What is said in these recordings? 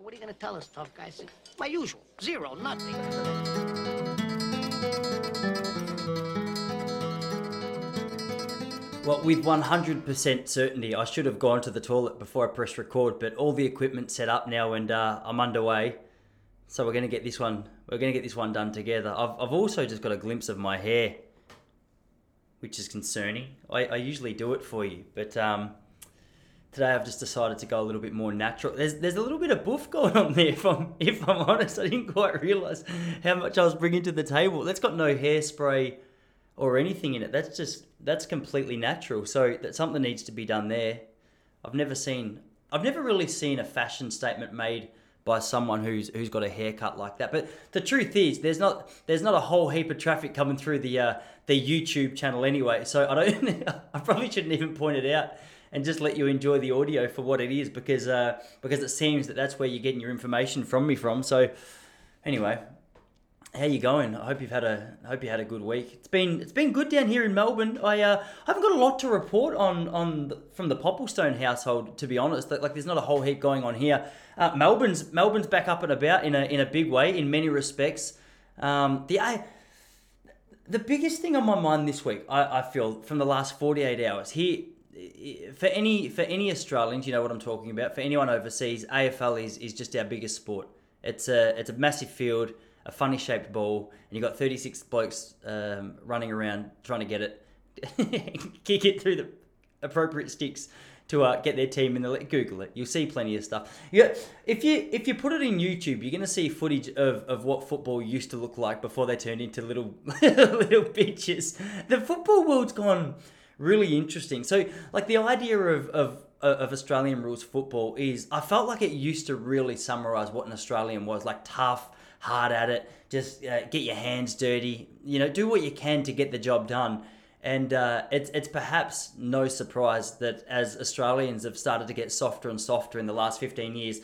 So what are you going to tell us, tough guy? I said, my usual. Zero, nothing. Well, with 100% certainty, I should have gone to the toilet before I pressed record, but all the equipment's set up now and uh, I'm underway. So we're going to get this one. We're going to get this one done together. I've, I've also just got a glimpse of my hair, which is concerning. I, I usually do it for you, but um, today I've just decided to go a little bit more natural. There's there's a little bit of boof going on there. If I'm if I'm honest, I didn't quite realise how much I was bringing to the table. That's got no hairspray or anything in it. That's just that's completely natural. So that something needs to be done there. I've never seen I've never really seen a fashion statement made by someone who's who's got a haircut like that. But the truth is, there's not there's not a whole heap of traffic coming through the uh, the YouTube channel anyway. So I don't I probably shouldn't even point it out and just let you enjoy the audio for what it is because uh, because it seems that that's where you're getting your information from me from. So anyway, how you going? I hope you've had a I hope you had a good week. It's been it's been good down here in Melbourne. I uh, I haven't got a lot to report on on the, from the Popplestone household to be honest. Like there's not a whole heap going on here. Uh, Melbourne's Melbourne's back up and about in a in a big way in many respects. Um, the I, the biggest thing on my mind this week, I, I feel from the last 48 hours here for any for any Australians, you know what I'm talking about. For anyone overseas, AFL is is just our biggest sport. It's a it's a massive field a funny shaped ball, and you've got 36 blokes um, running around trying to get it, kick it through the appropriate sticks to uh, get their team in the Google it. You'll see plenty of stuff. Yeah, if you if you put it in YouTube, you're gonna see footage of, of what football used to look like before they turned into little little bitches. The football world's gone really interesting. So like the idea of of of Australian rules football is I felt like it used to really summarize what an Australian was like tough hard at it, just uh, get your hands dirty, you know, do what you can to get the job done. And uh, it's, it's perhaps no surprise that as Australians have started to get softer and softer in the last 15 years,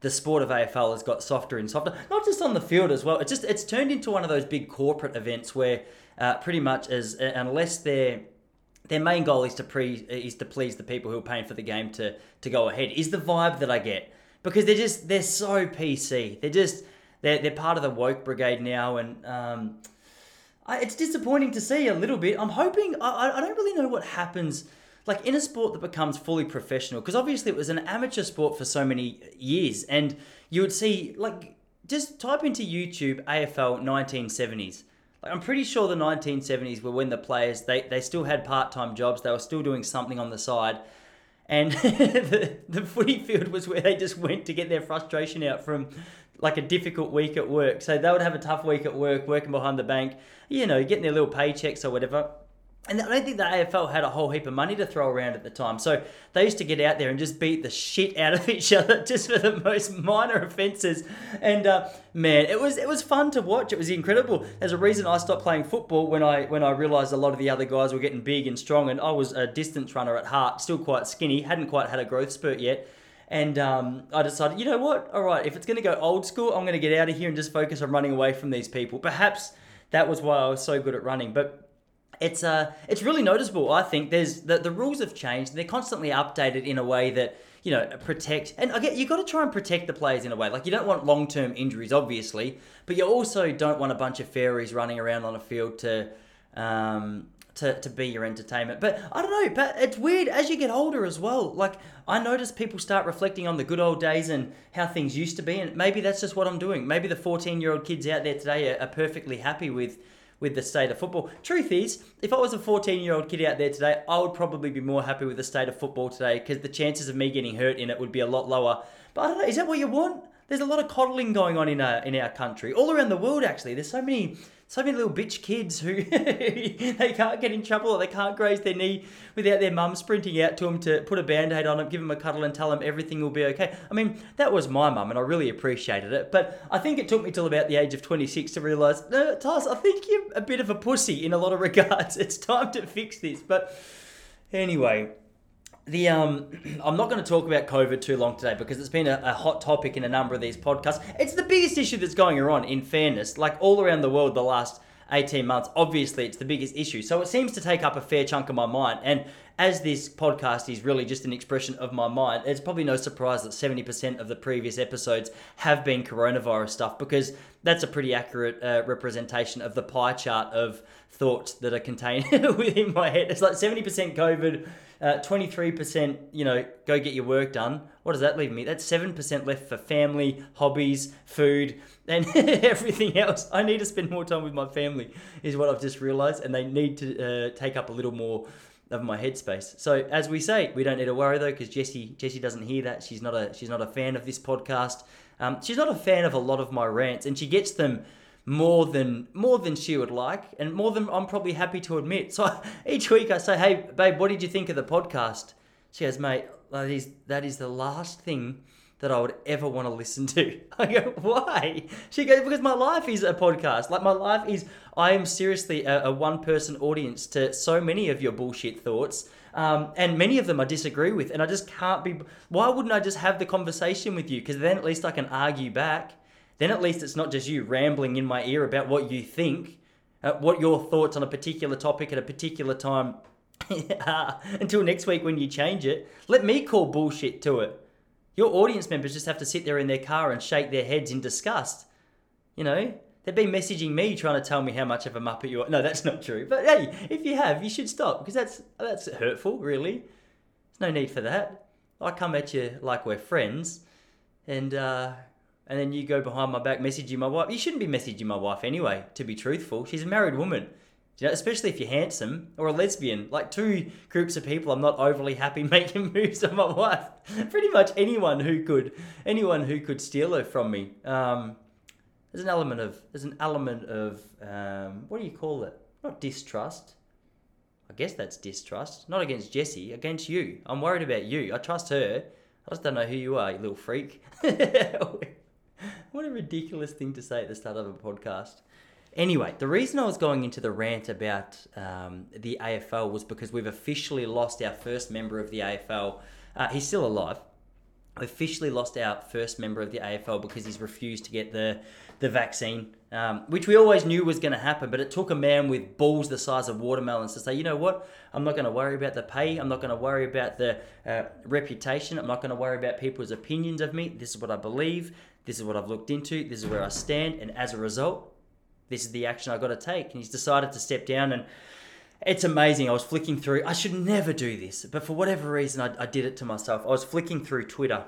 the sport of AFL has got softer and softer, not just on the field as well. It's just it's turned into one of those big corporate events where uh, pretty much as unless their their main goal is to pre is to please the people who are paying for the game to to go ahead is the vibe that I get because they're just they're so PC. They're just they're, they're part of the woke brigade now, and um, I, it's disappointing to see a little bit. I'm hoping I, I don't really know what happens like in a sport that becomes fully professional because obviously it was an amateur sport for so many years and you would see like just type into youtube afl 1970s like i'm pretty sure the 1970s were when the players they, they still had part-time jobs they were still doing something on the side and the, the footy field was where they just went to get their frustration out from like a difficult week at work. So they would have a tough week at work, working behind the bank, you know, getting their little paychecks or whatever. And I don't think the AFL had a whole heap of money to throw around at the time. So they used to get out there and just beat the shit out of each other just for the most minor offences. And uh, man, it was it was fun to watch. It was incredible. There's a reason I stopped playing football when I when I realised a lot of the other guys were getting big and strong, and I was a distance runner at heart, still quite skinny, hadn't quite had a growth spurt yet. And um, I decided, you know what? All right, if it's going to go old school, I'm going to get out of here and just focus on running away from these people. Perhaps that was why I was so good at running. But it's uh, it's really noticeable. I think there's the, the rules have changed. They're constantly updated in a way that you know protect. And I get you got to try and protect the players in a way. Like you don't want long term injuries, obviously, but you also don't want a bunch of fairies running around on a field to um, to, to be your entertainment. But I don't know, but it's weird as you get older as well. Like I notice people start reflecting on the good old days and how things used to be, and maybe that's just what I'm doing. Maybe the 14 year old kids out there today are, are perfectly happy with with the state of football. Truth is, if I was a 14 year old kid out there today, I would probably be more happy with the state of football today because the chances of me getting hurt in it would be a lot lower. But I don't know, is that what you want? There's a lot of coddling going on in our, in our country, all around the world actually. There's so many so many little bitch kids who they can't get in trouble or they can't graze their knee without their mum sprinting out to them to put a band-aid on them, give them a cuddle and tell them everything will be okay. I mean, that was my mum and I really appreciated it. But I think it took me till about the age of 26 to realise, no, Taz, I think you're a bit of a pussy in a lot of regards. It's time to fix this. But anyway, the um, I'm not going to talk about COVID too long today because it's been a, a, hot topic in a number of these podcasts. It's the biggest issue that's going on. In fairness, like all around the world, the last 18 months, obviously it's the biggest issue. So it seems to take up a fair chunk of my mind. And as this podcast is really just an expression of my mind, it's probably no surprise that 70% of the previous episodes have been coronavirus stuff because that's a pretty accurate uh, representation of the pie chart of thoughts that are contained within my head. It's like 70% COVID, uh, 23%, you know, go get your work done. What does that leave me? That's 7% left for family, hobbies, food, and everything else. I need to spend more time with my family, is what I've just realized, and they need to uh, take up a little more of my headspace. So as we say, we don't need to worry though, because Jessie Jessie doesn't hear that. She's not a she's not a fan of this podcast. Um, she's not a fan of a lot of my rants, and she gets them more than more than she would like, and more than I'm probably happy to admit. So each week I say, "Hey, babe, what did you think of the podcast?" She goes, "Mate, that is that is the last thing." That I would ever want to listen to. I go, why? She goes, because my life is a podcast. Like, my life is, I am seriously a, a one person audience to so many of your bullshit thoughts. Um, and many of them I disagree with, and I just can't be. Why wouldn't I just have the conversation with you? Because then at least I can argue back. Then at least it's not just you rambling in my ear about what you think, uh, what your thoughts on a particular topic at a particular time. Until next week when you change it, let me call bullshit to it. Your audience members just have to sit there in their car and shake their heads in disgust. You know, they've been messaging me trying to tell me how much of a muppet you are. No, that's not true. But hey, if you have, you should stop because that's that's hurtful. Really, there's no need for that. I come at you like we're friends, and uh, and then you go behind my back messaging my wife. You shouldn't be messaging my wife anyway. To be truthful, she's a married woman. You know, especially if you're handsome or a lesbian, like two groups of people I'm not overly happy making moves on my wife. Pretty much anyone who could, anyone who could steal her from me. Um, there's an element of, there's an element of, um, what do you call it? Not distrust. I guess that's distrust. Not against Jessie, against you. I'm worried about you. I trust her. I just don't know who you are, you little freak. what a ridiculous thing to say at the start of a podcast. Anyway, the reason I was going into the rant about um, the AFL was because we've officially lost our first member of the AFL. Uh, he's still alive. We officially lost our first member of the AFL because he's refused to get the the vaccine, um, which we always knew was going to happen. But it took a man with balls the size of watermelons to say, you know what? I'm not going to worry about the pay. I'm not going to worry about the uh, reputation. I'm not going to worry about people's opinions of me. This is what I believe. This is what I've looked into. This is where I stand. And as a result, this is the action I got to take. And he's decided to step down and it's amazing. I was flicking through. I should never do this, but for whatever reason, I, I did it to myself. I was flicking through Twitter.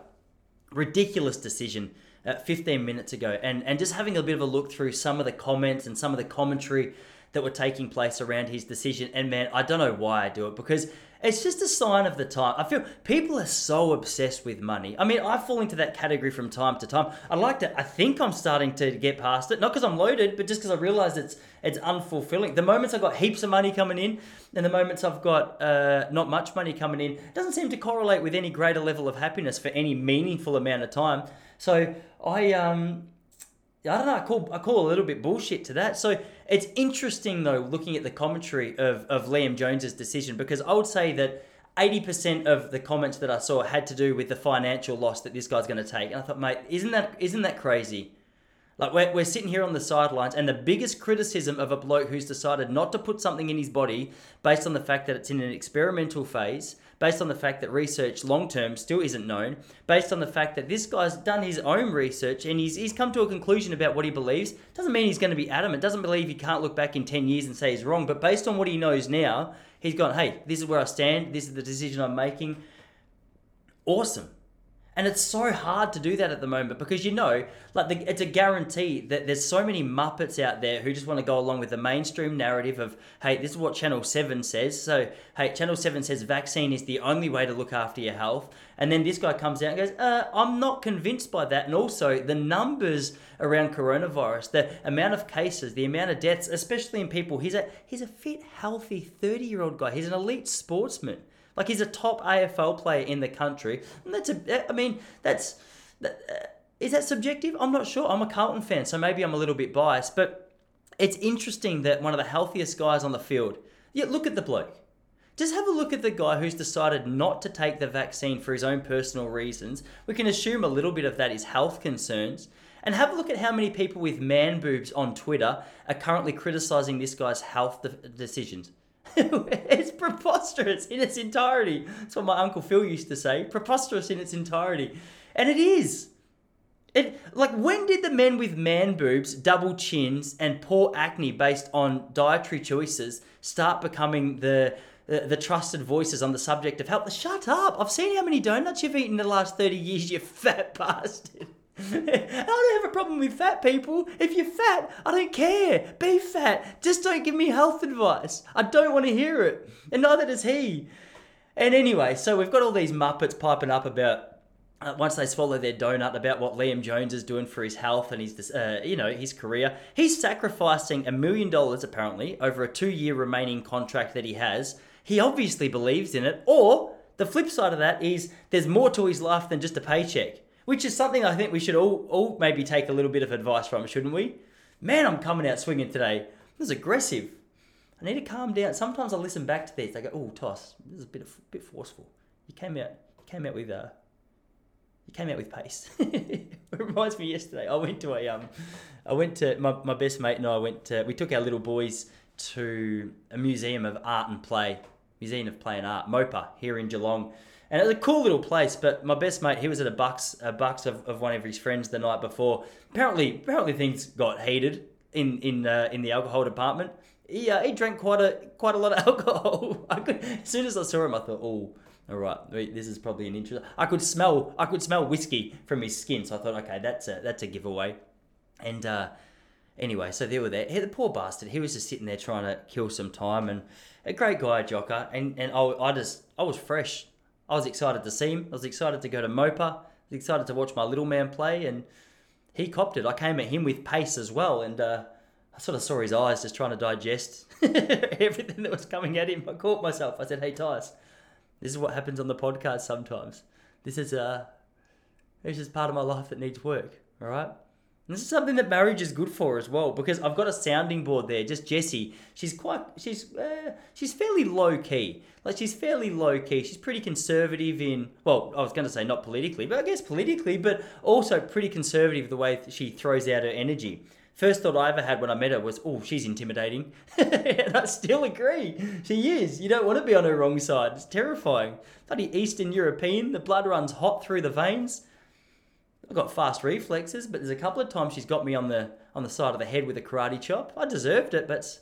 Ridiculous decision. Uh, 15 minutes ago, and and just having a bit of a look through some of the comments and some of the commentary that were taking place around his decision. And man, I don't know why I do it because it's just a sign of the time. I feel people are so obsessed with money. I mean, I fall into that category from time to time. I like to. I think I'm starting to get past it, not because I'm loaded, but just because I realize it's it's unfulfilling. The moments I've got heaps of money coming in, and the moments I've got uh, not much money coming in, doesn't seem to correlate with any greater level of happiness for any meaningful amount of time. So I um I don't know. I call I call a little bit bullshit to that. So it's interesting though, looking at the commentary of of Liam Jones's decision, because I would say that. 80% of the comments that I saw had to do with the financial loss that this guy's going to take. And I thought, mate, isn't that isn't that crazy? Like we're, we're sitting here on the sidelines, and the biggest criticism of a bloke who's decided not to put something in his body based on the fact that it's in an experimental phase, based on the fact that research long term still isn't known, based on the fact that this guy's done his own research and he's, he's come to a conclusion about what he believes, doesn't mean he's going to be adamant, doesn't believe he can't look back in 10 years and say he's wrong, but based on what he knows now, he's gone, hey, this is where I stand, this is the decision I'm making. Awesome. And it's so hard to do that at the moment because you know, like the, it's a guarantee that there's so many muppets out there who just want to go along with the mainstream narrative of, hey, this is what Channel Seven says. So, hey, Channel Seven says vaccine is the only way to look after your health, and then this guy comes out and goes, uh, I'm not convinced by that. And also the numbers around coronavirus, the amount of cases, the amount of deaths, especially in people. He's a he's a fit, healthy 30 year old guy. He's an elite sportsman. Like he's a top AFL player in the country, and that's a. I mean, that's. That, uh, is that subjective? I'm not sure. I'm a Carlton fan, so maybe I'm a little bit biased, but it's interesting that one of the healthiest guys on the field. Yeah, look at the bloke. Just have a look at the guy who's decided not to take the vaccine for his own personal reasons. We can assume a little bit of that is health concerns. And have a look at how many people with man boobs on Twitter are currently criticizing this guy's health de- decisions. it's preposterous in its entirety. That's what my uncle Phil used to say. Preposterous in its entirety, and it is. It like when did the men with man boobs, double chins, and poor acne based on dietary choices start becoming the the, the trusted voices on the subject of health? Shut up! I've seen how many donuts you've eaten in the last thirty years, you fat bastard. I don't have a problem with fat people. If you're fat, I don't care. Be fat. Just don't give me health advice. I don't want to hear it. And neither does he. And anyway, so we've got all these Muppets piping up about uh, once they swallow their donut about what Liam Jones is doing for his health and his, uh, you know, his career. He's sacrificing a million dollars apparently over a two-year remaining contract that he has. He obviously believes in it. Or the flip side of that is there's more to his life than just a paycheck which is something I think we should all, all maybe take a little bit of advice from, shouldn't we? Man, I'm coming out swinging today. This is aggressive. I need to calm down. Sometimes I listen back to these. I go, "Oh, Toss, this is a bit of, bit forceful. You came out, you came out with uh, you came out with pace." it reminds me yesterday. I went to a um, I went to my, my best mate and I went to. We took our little boys to a museum of art and play, museum of play and art, MOPA here in Geelong and it was a cool little place. But my best mate, he was at a bucks a bucks of, of one of his friends the night before. Apparently, apparently things got heated in in uh, in the alcohol department. He uh, he drank quite a quite a lot of alcohol. Could as soon as I saw him, I thought, oh. All right, this is probably an interest. I could smell, I could smell whiskey from his skin, so I thought, okay, that's a that's a giveaway. And uh, anyway, so they were there. Hey, the poor bastard, he was just sitting there trying to kill some time, and a great guy, Jocker. And and I, I just I was fresh I was excited to see him. I was excited to go to Mopa. I was excited to watch my little man play, and he copped it. I came at him with pace as well, and uh, I sort of saw his eyes just trying to digest everything that was coming at him. I caught myself. I said, "Hey, Tice, this is what happens on the podcast sometimes. This is uh, this is part of my life that needs work. All right." This is something that marriage is good for as well because I've got a sounding board there. Just Jessie, she's quite, she's, uh, she's fairly low key. Like she's fairly low key. She's pretty conservative in, well, I was going to say not politically, but I guess politically, but also pretty conservative the way she throws out her energy. First thought I ever had when I met her was, oh, she's intimidating. and I still agree. She is. You don't want to be on her wrong side. It's terrifying. Bloody Eastern European, the blood runs hot through the veins. I've got fast reflexes, but there's a couple of times she's got me on the on the side of the head with a karate chop. I deserved it, but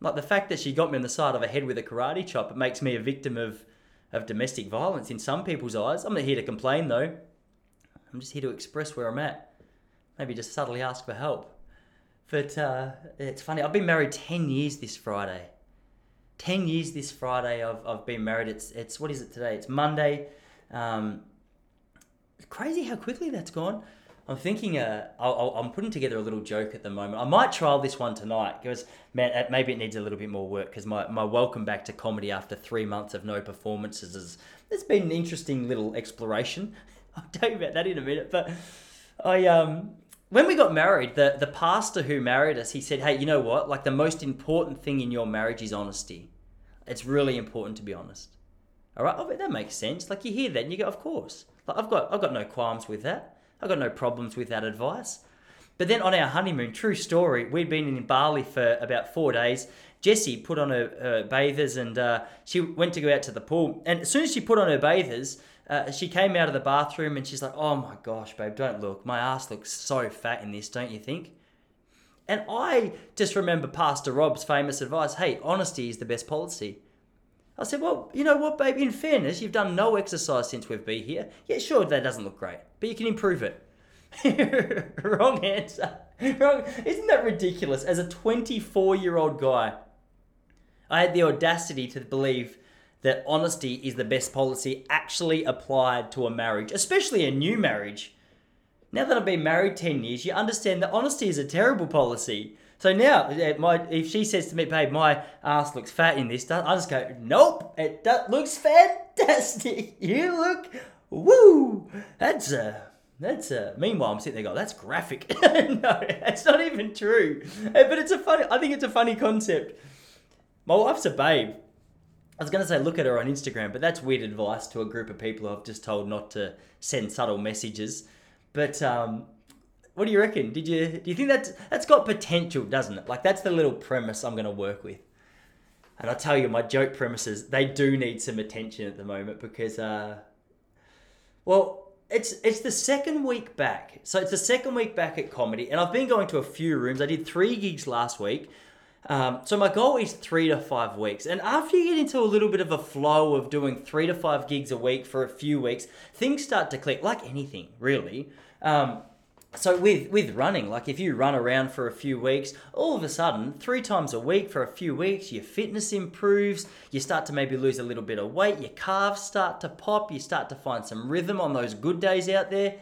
like the fact that she got me on the side of the head with a karate chop, it makes me a victim of of domestic violence in some people's eyes. I'm not here to complain though. I'm just here to express where I'm at. Maybe just subtly ask for help. But uh, it's funny. I've been married ten years this Friday. Ten years this Friday. I've, I've been married. It's it's what is it today? It's Monday. Um, crazy how quickly that's gone. I'm thinking, uh, i am putting together a little joke at the moment. I might trial this one tonight because, man, maybe it needs a little bit more work because my, my welcome back to comedy after three months of no performances is, it's been an interesting little exploration. I'll tell you about that in a minute. But I, um, when we got married, the, the pastor who married us, he said, hey, you know what? Like the most important thing in your marriage is honesty. It's really important to be honest. All right, oh, that makes sense. Like you hear that and you go, of course. Like I've got I've got no qualms with that. I've got no problems with that advice. But then on our honeymoon, true story, we'd been in Bali for about four days. Jessie put on her, her bathers and uh, she went to go out to the pool. And as soon as she put on her bathers, uh, she came out of the bathroom and she's like, "Oh my gosh, babe, don't look. My ass looks so fat in this, don't you think?" And I just remember Pastor Rob's famous advice: "Hey, honesty is the best policy." I said, well, you know what, babe? In fairness, you've done no exercise since we've been here. Yeah, sure, that doesn't look great, but you can improve it. Wrong answer. Wrong. Isn't that ridiculous? As a 24 year old guy, I had the audacity to believe that honesty is the best policy actually applied to a marriage, especially a new marriage. Now that I've been married 10 years, you understand that honesty is a terrible policy. So now, my if she says to me, "Babe, my ass looks fat in this," I just go, "Nope, it looks fantastic. You look woo. That's a." That's a. Meanwhile, I'm sitting there going, "That's graphic." no, that's not even true. But it's a funny. I think it's a funny concept. My wife's a babe. I was going to say look at her on Instagram, but that's weird advice to a group of people I've just told not to send subtle messages. But um, what do you reckon? Did you do you think that's that's got potential, doesn't it? Like that's the little premise I'm going to work with. And I tell you, my joke premises, they do need some attention at the moment because, uh, well, it's it's the second week back. So it's the second week back at comedy, and I've been going to a few rooms. I did three gigs last week. Um, so my goal is three to five weeks. And after you get into a little bit of a flow of doing three to five gigs a week for a few weeks, things start to click, like anything, really. Um, so with with running, like if you run around for a few weeks, all of a sudden, three times a week for a few weeks, your fitness improves. You start to maybe lose a little bit of weight. Your calves start to pop. You start to find some rhythm on those good days out there.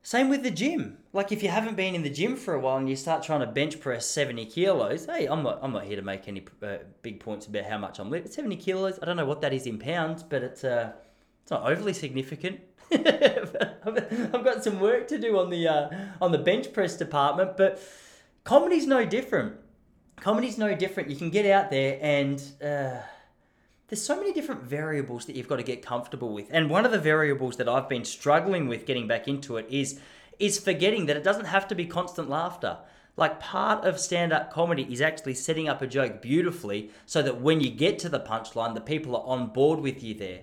Same with the gym. Like if you haven't been in the gym for a while and you start trying to bench press seventy kilos, hey, I'm not I'm not here to make any uh, big points about how much I'm lifting. Seventy kilos. I don't know what that is in pounds, but it's uh, it's not overly significant. I've got some work to do on the uh, on the bench press department, but comedy's no different. Comedy's no different. You can get out there and uh, there's so many different variables that you've got to get comfortable with. And one of the variables that I've been struggling with getting back into it is is forgetting that it doesn't have to be constant laughter. Like part of stand up comedy is actually setting up a joke beautifully so that when you get to the punchline, the people are on board with you there.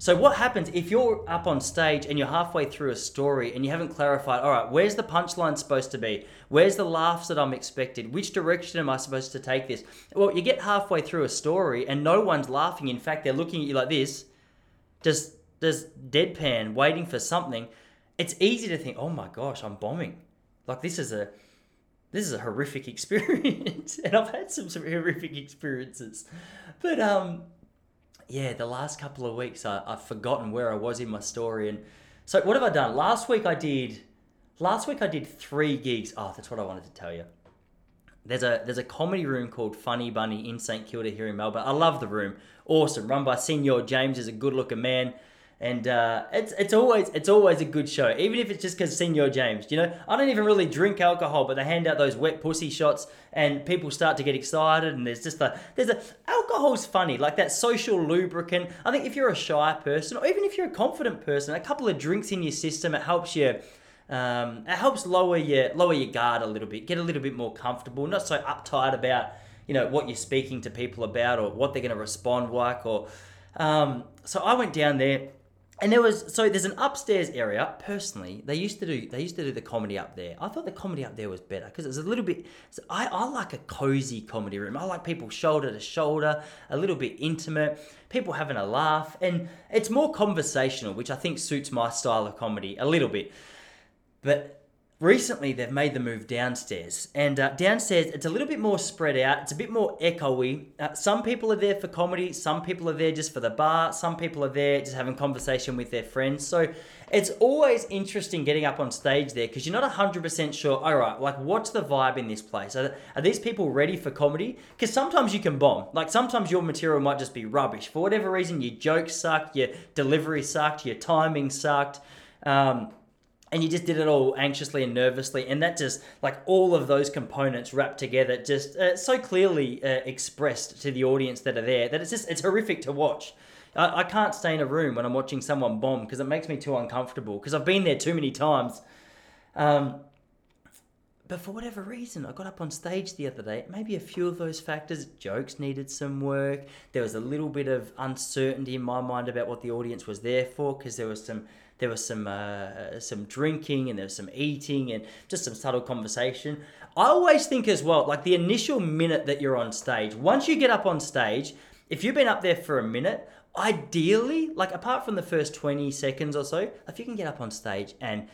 So what happens if you're up on stage and you're halfway through a story and you haven't clarified, all right, where's the punchline supposed to be? Where's the laughs that I'm expected? Which direction am I supposed to take this? Well, you get halfway through a story and no one's laughing. In fact, they're looking at you like this, just just deadpan, waiting for something. It's easy to think, oh my gosh, I'm bombing. Like this is a this is a horrific experience. and I've had some, some horrific experiences. But um yeah, the last couple of weeks I, I've forgotten where I was in my story. And so what have I done? Last week I did last week I did three gigs. Oh, that's what I wanted to tell you. There's a there's a comedy room called Funny Bunny in St Kilda here in Melbourne. I love the room. Awesome. Run by Senior James is a good looking man and uh, it's it's always it's always a good show, even if it's just because Senior James. You know, I don't even really drink alcohol, but they hand out those wet pussy shots, and people start to get excited, and there's just a there's a alcohol's funny, like that social lubricant. I think if you're a shy person, or even if you're a confident person, a couple of drinks in your system, it helps you. Um, it helps lower your lower your guard a little bit, get a little bit more comfortable, not so uptight about you know what you're speaking to people about or what they're going to respond like. Or um, so I went down there and there was so there's an upstairs area. Personally, they used to do they used to do the comedy up there. I thought the comedy up there was better because it's a little bit. I I like a cozy comedy room. I like people shoulder to shoulder, a little bit intimate, people having a laugh, and it's more conversational, which I think suits my style of comedy a little bit. But recently they've made the move downstairs. And uh, downstairs it's a little bit more spread out. It's a bit more echoey. Uh, some people are there for comedy. Some people are there just for the bar. Some people are there just having conversation with their friends. So it's always interesting getting up on stage there because you're not 100% sure all right like what's the vibe in this place? Are, are these people ready for comedy? Because sometimes you can bomb. Like sometimes your material might just be rubbish. For whatever reason your jokes sucked your delivery sucked your timing sucked. Um, and you just did it all anxiously and nervously and that just like all of those components wrapped together just uh, so clearly uh, expressed to the audience that are there that it's just it's horrific to watch I, I can't stay in a room when i'm watching someone bomb because it makes me too uncomfortable because i've been there too many times um, but for whatever reason, I got up on stage the other day. Maybe a few of those factors, jokes needed some work. There was a little bit of uncertainty in my mind about what the audience was there for because there was some there was some uh, some drinking and there was some eating and just some subtle conversation. I always think as well, like the initial minute that you're on stage, once you get up on stage, if you've been up there for a minute, ideally, like apart from the first 20 seconds or so, if you can get up on stage and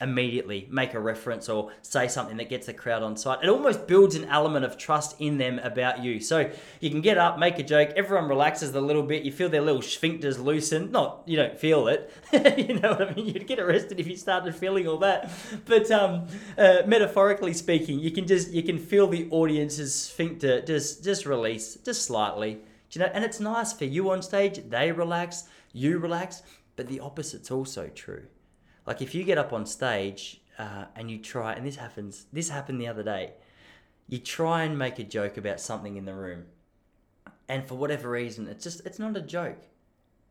immediately make a reference or say something that gets the crowd on side. It almost builds an element of trust in them about you. So you can get up, make a joke, everyone relaxes a little bit, you feel their little sphincters loosen. Not, you don't feel it. you know what I mean? You'd get arrested if you started feeling all that. But um, uh, metaphorically speaking, you can just, you can feel the audience's sphincter just, just release, just slightly. Do you know? And it's nice for you on stage, they relax, you relax, but the opposite's also true. Like if you get up on stage uh, and you try, and this happens, this happened the other day. You try and make a joke about something in the room, and for whatever reason, it's just it's not a joke.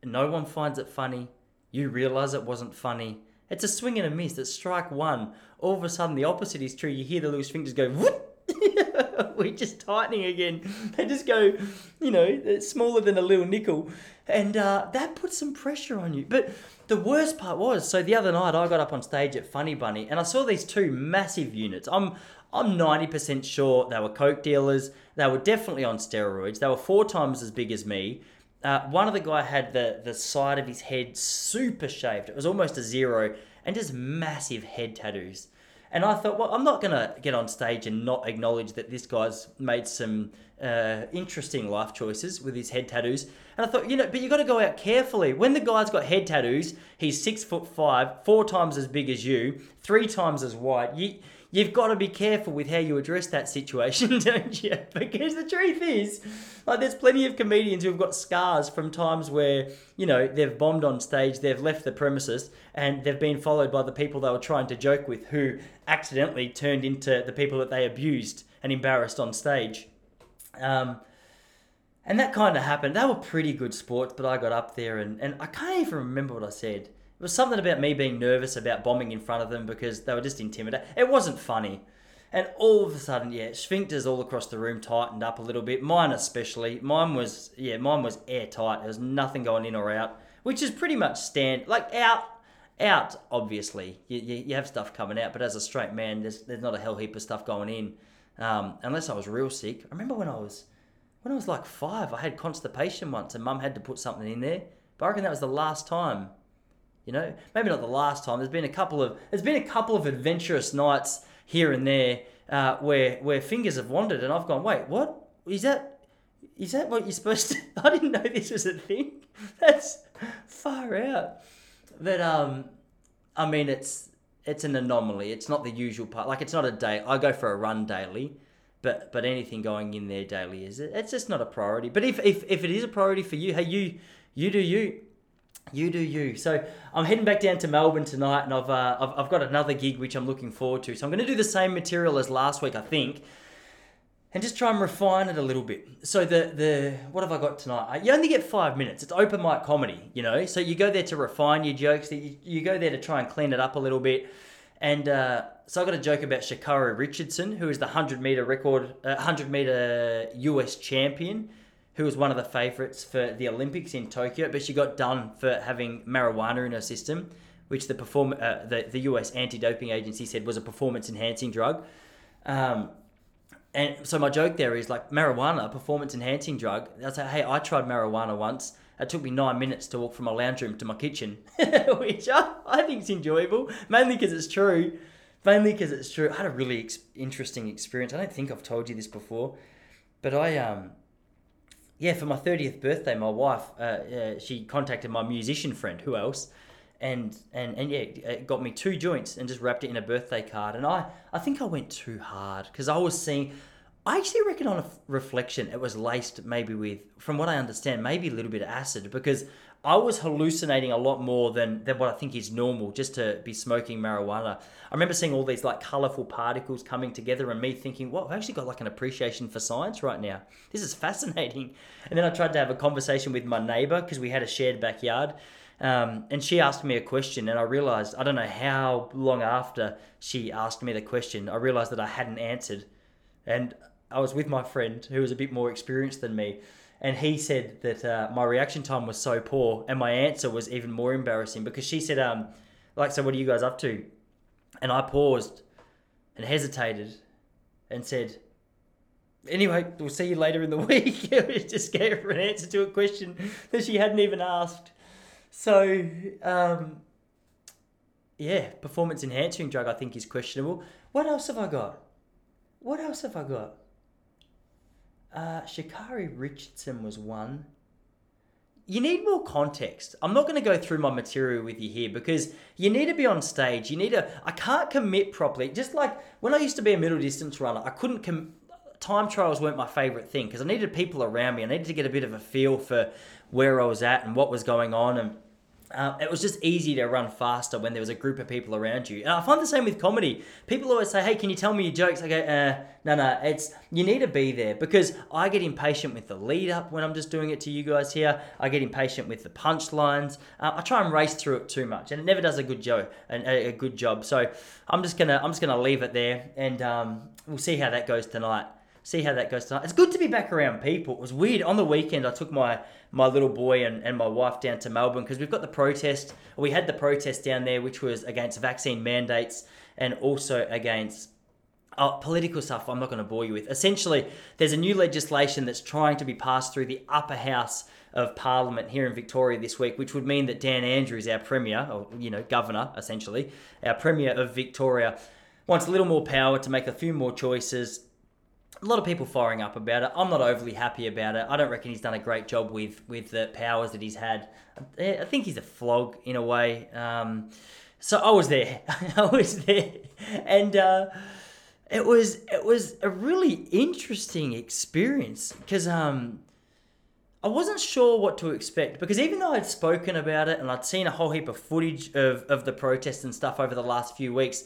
No one finds it funny. You realize it wasn't funny. It's a swing and a miss. It's strike one. All of a sudden, the opposite is true. You hear the little sphincters go, we're just tightening again. They just go, you know, smaller than a little nickel. And uh, that puts some pressure on you. But the worst part was, so the other night I got up on stage at Funny Bunny and I saw these two massive units. I'm I'm 90% sure they were coke dealers. They were definitely on steroids. They were four times as big as me. Uh, one of the guy had the the side of his head super shaved. It was almost a zero, and just massive head tattoos. And I thought, well, I'm not gonna get on stage and not acknowledge that this guy's made some uh, interesting life choices with his head tattoos. And I thought, you know, but you've got to go out carefully. When the guy's got head tattoos, he's six foot five, four times as big as you, three times as wide. You you've got to be careful with how you address that situation, don't you? Because the truth is, like, there's plenty of comedians who've got scars from times where, you know, they've bombed on stage, they've left the premises, and they've been followed by the people they were trying to joke with who accidentally turned into the people that they abused and embarrassed on stage. Um, and that kind of happened. They were pretty good sports, but I got up there and, and I can't even remember what I said. It was something about me being nervous about bombing in front of them because they were just intimidated. It wasn't funny. And all of a sudden, yeah, sphincters all across the room tightened up a little bit. Mine especially. Mine was, yeah, mine was airtight. There was nothing going in or out, which is pretty much stand like out, out. Obviously, you, you, you have stuff coming out, but as a straight man, there's there's not a hell heap of stuff going in, um, unless I was real sick. I remember when I was, when I was like five, I had constipation once, and Mum had to put something in there. But I reckon that was the last time you know, maybe not the last time. There's been a couple of there's been a couple of adventurous nights here and there uh, where where fingers have wandered, and I've gone, wait, what is that? Is that what you're supposed to? I didn't know this was a thing. That's far out. But um, I mean, it's it's an anomaly. It's not the usual part. Like it's not a day. I go for a run daily, but but anything going in there daily is it? It's just not a priority. But if if if it is a priority for you, hey, you you do you you do you. So I'm heading back down to Melbourne tonight, and I've, uh, I've I've got another gig which I'm looking forward to. So I'm going to do the same material as last week, I think, and just try and refine it a little bit. So the the what have I got tonight? You only get five minutes. It's open mic comedy, you know. So you go there to refine your jokes. You, you go there to try and clean it up a little bit. And uh, so I got a joke about Sha'Carri Richardson, who is the hundred meter record, uh, hundred meter US champion who was one of the favourites for the Olympics in Tokyo, but she got done for having marijuana in her system, which the perform uh, the, the US anti-doping agency said was a performance-enhancing drug. Um, and so my joke there is like marijuana, performance-enhancing drug. I say, hey, I tried marijuana once. It took me nine minutes to walk from my lounge room to my kitchen, which I, I think is enjoyable, mainly because it's true. Mainly because it's true. I had a really ex- interesting experience. I don't think I've told you this before, but I um yeah, for my 30th birthday, my wife, uh, uh, she contacted my musician friend, who else, and and and yeah, it got me two joints and just wrapped it in a birthday card. And I I think I went too hard because I was seeing. I actually reckon on a reflection, it was laced maybe with, from what I understand, maybe a little bit of acid because I was hallucinating a lot more than, than what I think is normal just to be smoking marijuana. I remember seeing all these like colorful particles coming together and me thinking, well, I've actually got like an appreciation for science right now. This is fascinating. And then I tried to have a conversation with my neighbor because we had a shared backyard. Um, and she asked me a question, and I realized, I don't know how long after she asked me the question, I realized that I hadn't answered. And I was with my friend who was a bit more experienced than me and he said that uh, my reaction time was so poor and my answer was even more embarrassing because she said um like so what are you guys up to? And i paused and hesitated and said anyway we'll see you later in the week. Just gave her an answer to a question that she hadn't even asked. So um yeah performance enhancing drug i think is questionable. What else have i got? What else have i got uh, Sha'Carri Richardson was one. You need more context. I'm not going to go through my material with you here because you need to be on stage. You need to. I can't commit properly. Just like when I used to be a middle distance runner, I couldn't. Com- time trials weren't my favorite thing because I needed people around me. I needed to get a bit of a feel for where I was at and what was going on and uh, it was just easy to run faster when there was a group of people around you. And I find the same with comedy. People always say, "Hey, can you tell me your jokes?" I go, uh, "No, no. It's you need to be there because I get impatient with the lead up when I'm just doing it to you guys here. I get impatient with the punchlines. Uh, I try and race through it too much, and it never does a good job. A, a good job. So I'm just gonna I'm just gonna leave it there, and um, we'll see how that goes tonight. See how that goes tonight. It's good to be back around people. It was weird. On the weekend, I took my, my little boy and, and my wife down to Melbourne because we've got the protest. We had the protest down there, which was against vaccine mandates and also against Oh, political stuff I'm not going to bore you with. Essentially, there's a new legislation that's trying to be passed through the upper house of Parliament here in Victoria this week, which would mean that Dan Andrews, our Premier, or, you know, Governor, essentially, our Premier of Victoria, wants a little more power to make a few more choices. A lot of people firing up about it. I'm not overly happy about it. I don't reckon he's done a great job with with the powers that he's had. I think he's a flog in a way. Um, so I was there. I was there, and. Uh, it was it was a really interesting experience because um I wasn't sure what to expect because even though I'd spoken about it and I'd seen a whole heap of footage of, of the protests and stuff over the last few weeks,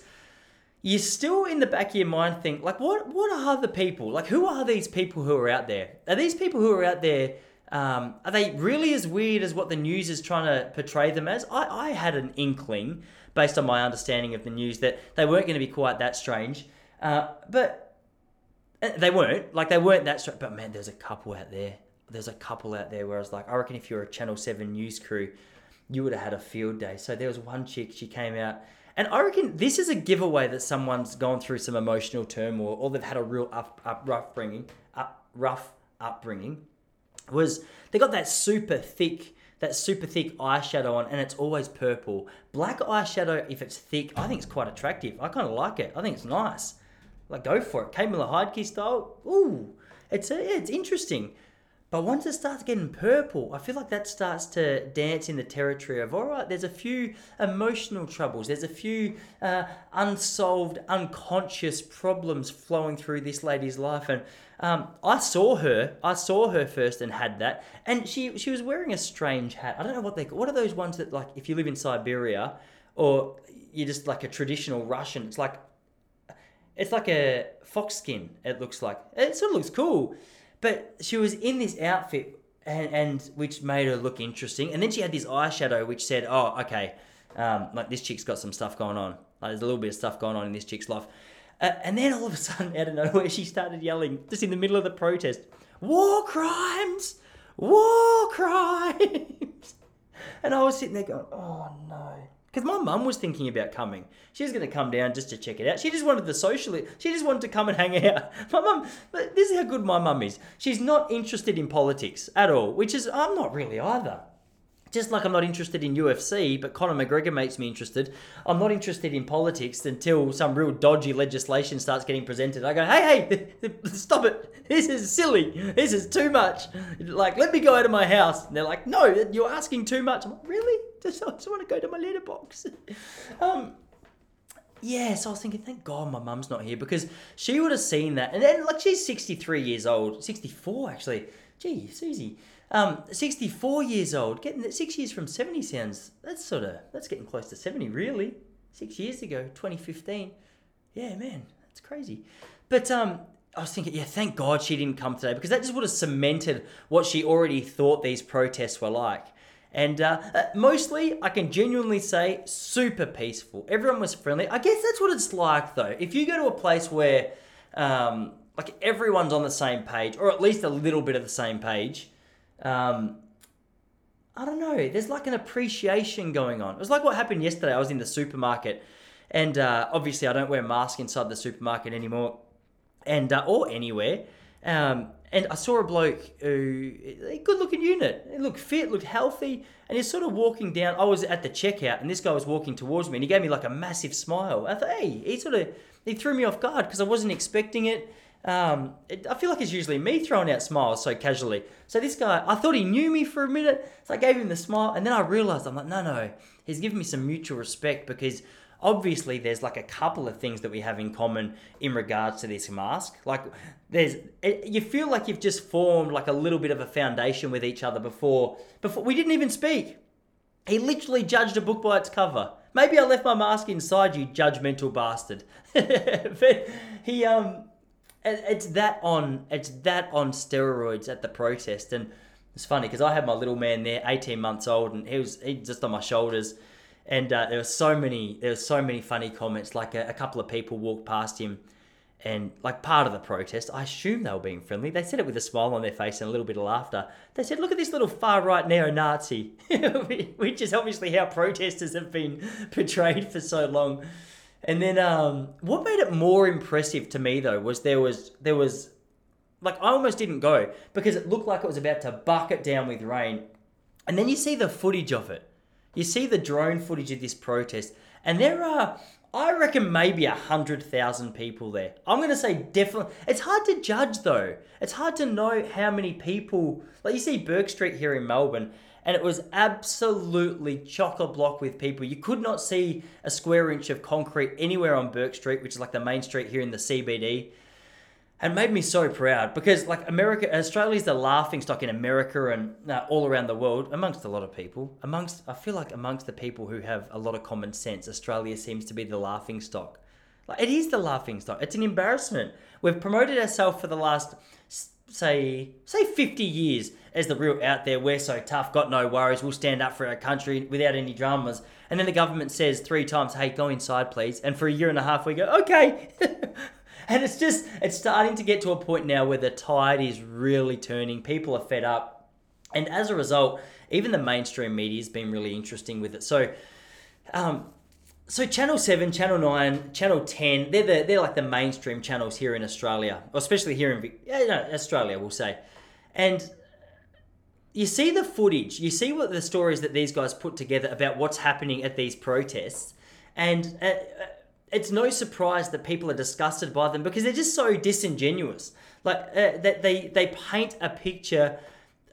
you still in the back of your mind think like what what are the people like who are these people who are out there? Are these people who are out there? Um, are they really as weird as what the news is trying to portray them as? I, I had an inkling based on my understanding of the news that they weren't going to be quite that strange. Uh, but uh, they weren't like they weren't that straight. But man, there's a couple out there. There's a couple out there where I was like, I reckon if you're a Channel Seven news crew, you would have had a field day. So there was one chick. She came out. And I reckon this is a giveaway that someone's gone through some emotional turmoil or they've had a real up, up rough bringing, up, rough upbringing. Was they got that super thick, that super thick eyeshadow on, and it's always purple. Black eyeshadow, if it's thick, I think it's quite attractive. I kind of like it. I think it's nice. Like, go for it. Kate Miller-Heidke style. Ooh, it's a, it's interesting. But once it starts getting purple, I feel like that starts to dance in the territory of all right. There's a few emotional troubles. There's a few uh, unsolved, unconscious problems flowing through this lady's life, and um, I saw her. I saw her first and had that, and she she was wearing a strange hat. I don't know what they what are those ones that like if you live in Siberia or you're just like a traditional Russian. It's like it's like a fox skin. It looks like it sort of looks cool, but she was in this outfit and, and which made her look interesting. And then she had this eyeshadow which said, "Oh, okay, um, like this chick's got some stuff going on. Like there's a little bit of stuff going on in this chick's life." Uh, and then all of a sudden, out of nowhere, she started yelling just in the middle of the protest, "War crimes! War crimes!" and I was sitting there going, "Oh no." Because my mum was thinking about coming. She was going to come down just to check it out. She just wanted the social. She just wanted to come and hang out. My mum, this is how good my mum is. She's not interested in politics at all, which is I'm not really either. Just like I'm not interested in UFC, but Conor McGregor makes me interested. I'm not interested in politics until some real dodgy legislation starts getting presented. I go, hey, hey, stop it. This is silly. This is too much. Like, let me go out of my house. And they're like, no, you're asking too much. I'm like, really? Just, I just want to go to my letterbox. um, yeah, so I was thinking, thank God my mum's not here because she would have seen that. And then, like, she's 63 years old, 64 actually. Gee, Susie. Um, 64 years old, getting six years from 70 sounds, that's sort of, that's getting close to 70, really. Six years ago, 2015. Yeah, man, that's crazy. But um, I was thinking, yeah, thank God she didn't come today because that just would have cemented what she already thought these protests were like. And uh, uh, mostly, I can genuinely say, super peaceful. Everyone was friendly. I guess that's what it's like, though. If you go to a place where, um, like, everyone's on the same page, or at least a little bit of the same page, um, I don't know. There's like an appreciation going on. It was like what happened yesterday. I was in the supermarket, and uh, obviously, I don't wear a mask inside the supermarket anymore, and uh, or anywhere. Um, and I saw a bloke who, a good looking unit, he looked fit, looked healthy, and he's sort of walking down. I was at the checkout, and this guy was walking towards me, and he gave me like a massive smile. I thought, hey, he sort of he threw me off guard because I wasn't expecting it. Um, it, I feel like it's usually me throwing out smiles so casually. So this guy, I thought he knew me for a minute, so I gave him the smile, and then I realized I'm like, no, no, he's giving me some mutual respect because obviously there's like a couple of things that we have in common in regards to this mask. Like there's it, you feel like you've just formed like a little bit of a foundation with each other before before we didn't even speak. He literally judged a book by its cover. Maybe i left my mask inside you judgmental bastard. But he um it's that on it's that on steroids at the protest and it's funny because i had my little man there 18 months old and he was he just on my shoulders and uh, there were so many there were so many funny comments like a, a couple of people walked past him and like part of the protest, I assume they were being friendly. They said it with a smile on their face and a little bit of laughter. They said, "Look at this little far right neo Nazi," which is obviously how protesters have been portrayed for so long. And then, um, what made it more impressive to me though was there was there was like I almost didn't go because it looked like it was about to bucket down with rain, and then you see the footage of it. You see the drone footage of this protest, and there are I reckon maybe a hundred thousand people there. I'm gonna say definitely. It's hard to judge though. It's hard to know how many people. Like you see Bourke Street here in Melbourne, and it was absolutely chock a block with people. You could not see a square inch of concrete anywhere on Bourke Street, which is like the main street here in the CBD and made me so proud because like America, Australia's the laughing stock in America and uh, all around the world amongst a lot of people. Amongst, I feel like amongst the people who have a lot of common sense, Australia seems to be the laughing stock. Like it is the laughing stock. It's an embarrassment. We've promoted ourselves for the last say say 50 years as the real out there we're so tough got no worries we'll stand up for our country without any dramas and then the government says three times hey go inside please and for a year and a half we go okay And it's just, it's starting to get to a point now where the tide is really turning. People are fed up. And as a result, even the mainstream media has been really interesting with it. So, um, so Channel Seven, Channel Nine, Channel Ten, they're the they're like the mainstream channels here in Australia, especially here in yeah, no, Australia, we'll say. And you see the footage, you see what the stories that these guys put together about what's happening at these protests, and uh, it's no surprise that people are disgusted by them because they're just so disingenuous. Like uh, that they they paint a picture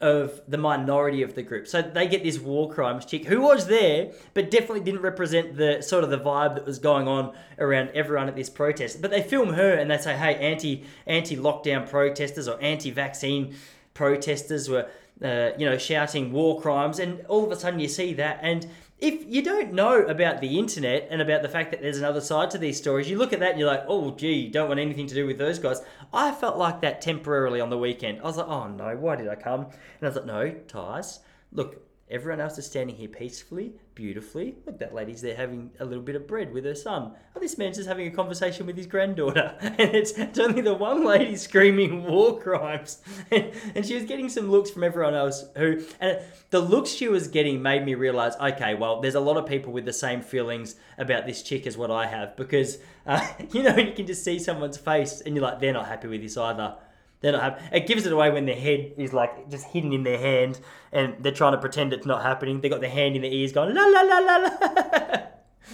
of the minority of the group. So they get this war crimes chick who was there, but definitely didn't represent the sort of the vibe that was going on around everyone at this protest. But they film her and they say, "Hey, anti anti lockdown protesters or anti vaccine protesters were." Uh, you know, shouting war crimes, and all of a sudden you see that, and if you don't know about the internet and about the fact that there's another side to these stories, you look at that and you're like, oh, gee, don't want anything to do with those guys. I felt like that temporarily on the weekend. I was like, oh no, why did I come? And I was like, no, Tyce, look, Everyone else is standing here peacefully, beautifully. Look, that lady's there having a little bit of bread with her son. Oh, this man's just having a conversation with his granddaughter. And it's, it's only the one lady screaming war crimes. And, and she was getting some looks from everyone else who, and the looks she was getting made me realize, okay, well, there's a lot of people with the same feelings about this chick as what I have. Because, uh, you know, you can just see someone's face and you're like, they're not happy with this either. They're not. It gives it away when their head is like just hidden in their hand, and they're trying to pretend it's not happening. They got their hand in their ears, going la la la la la.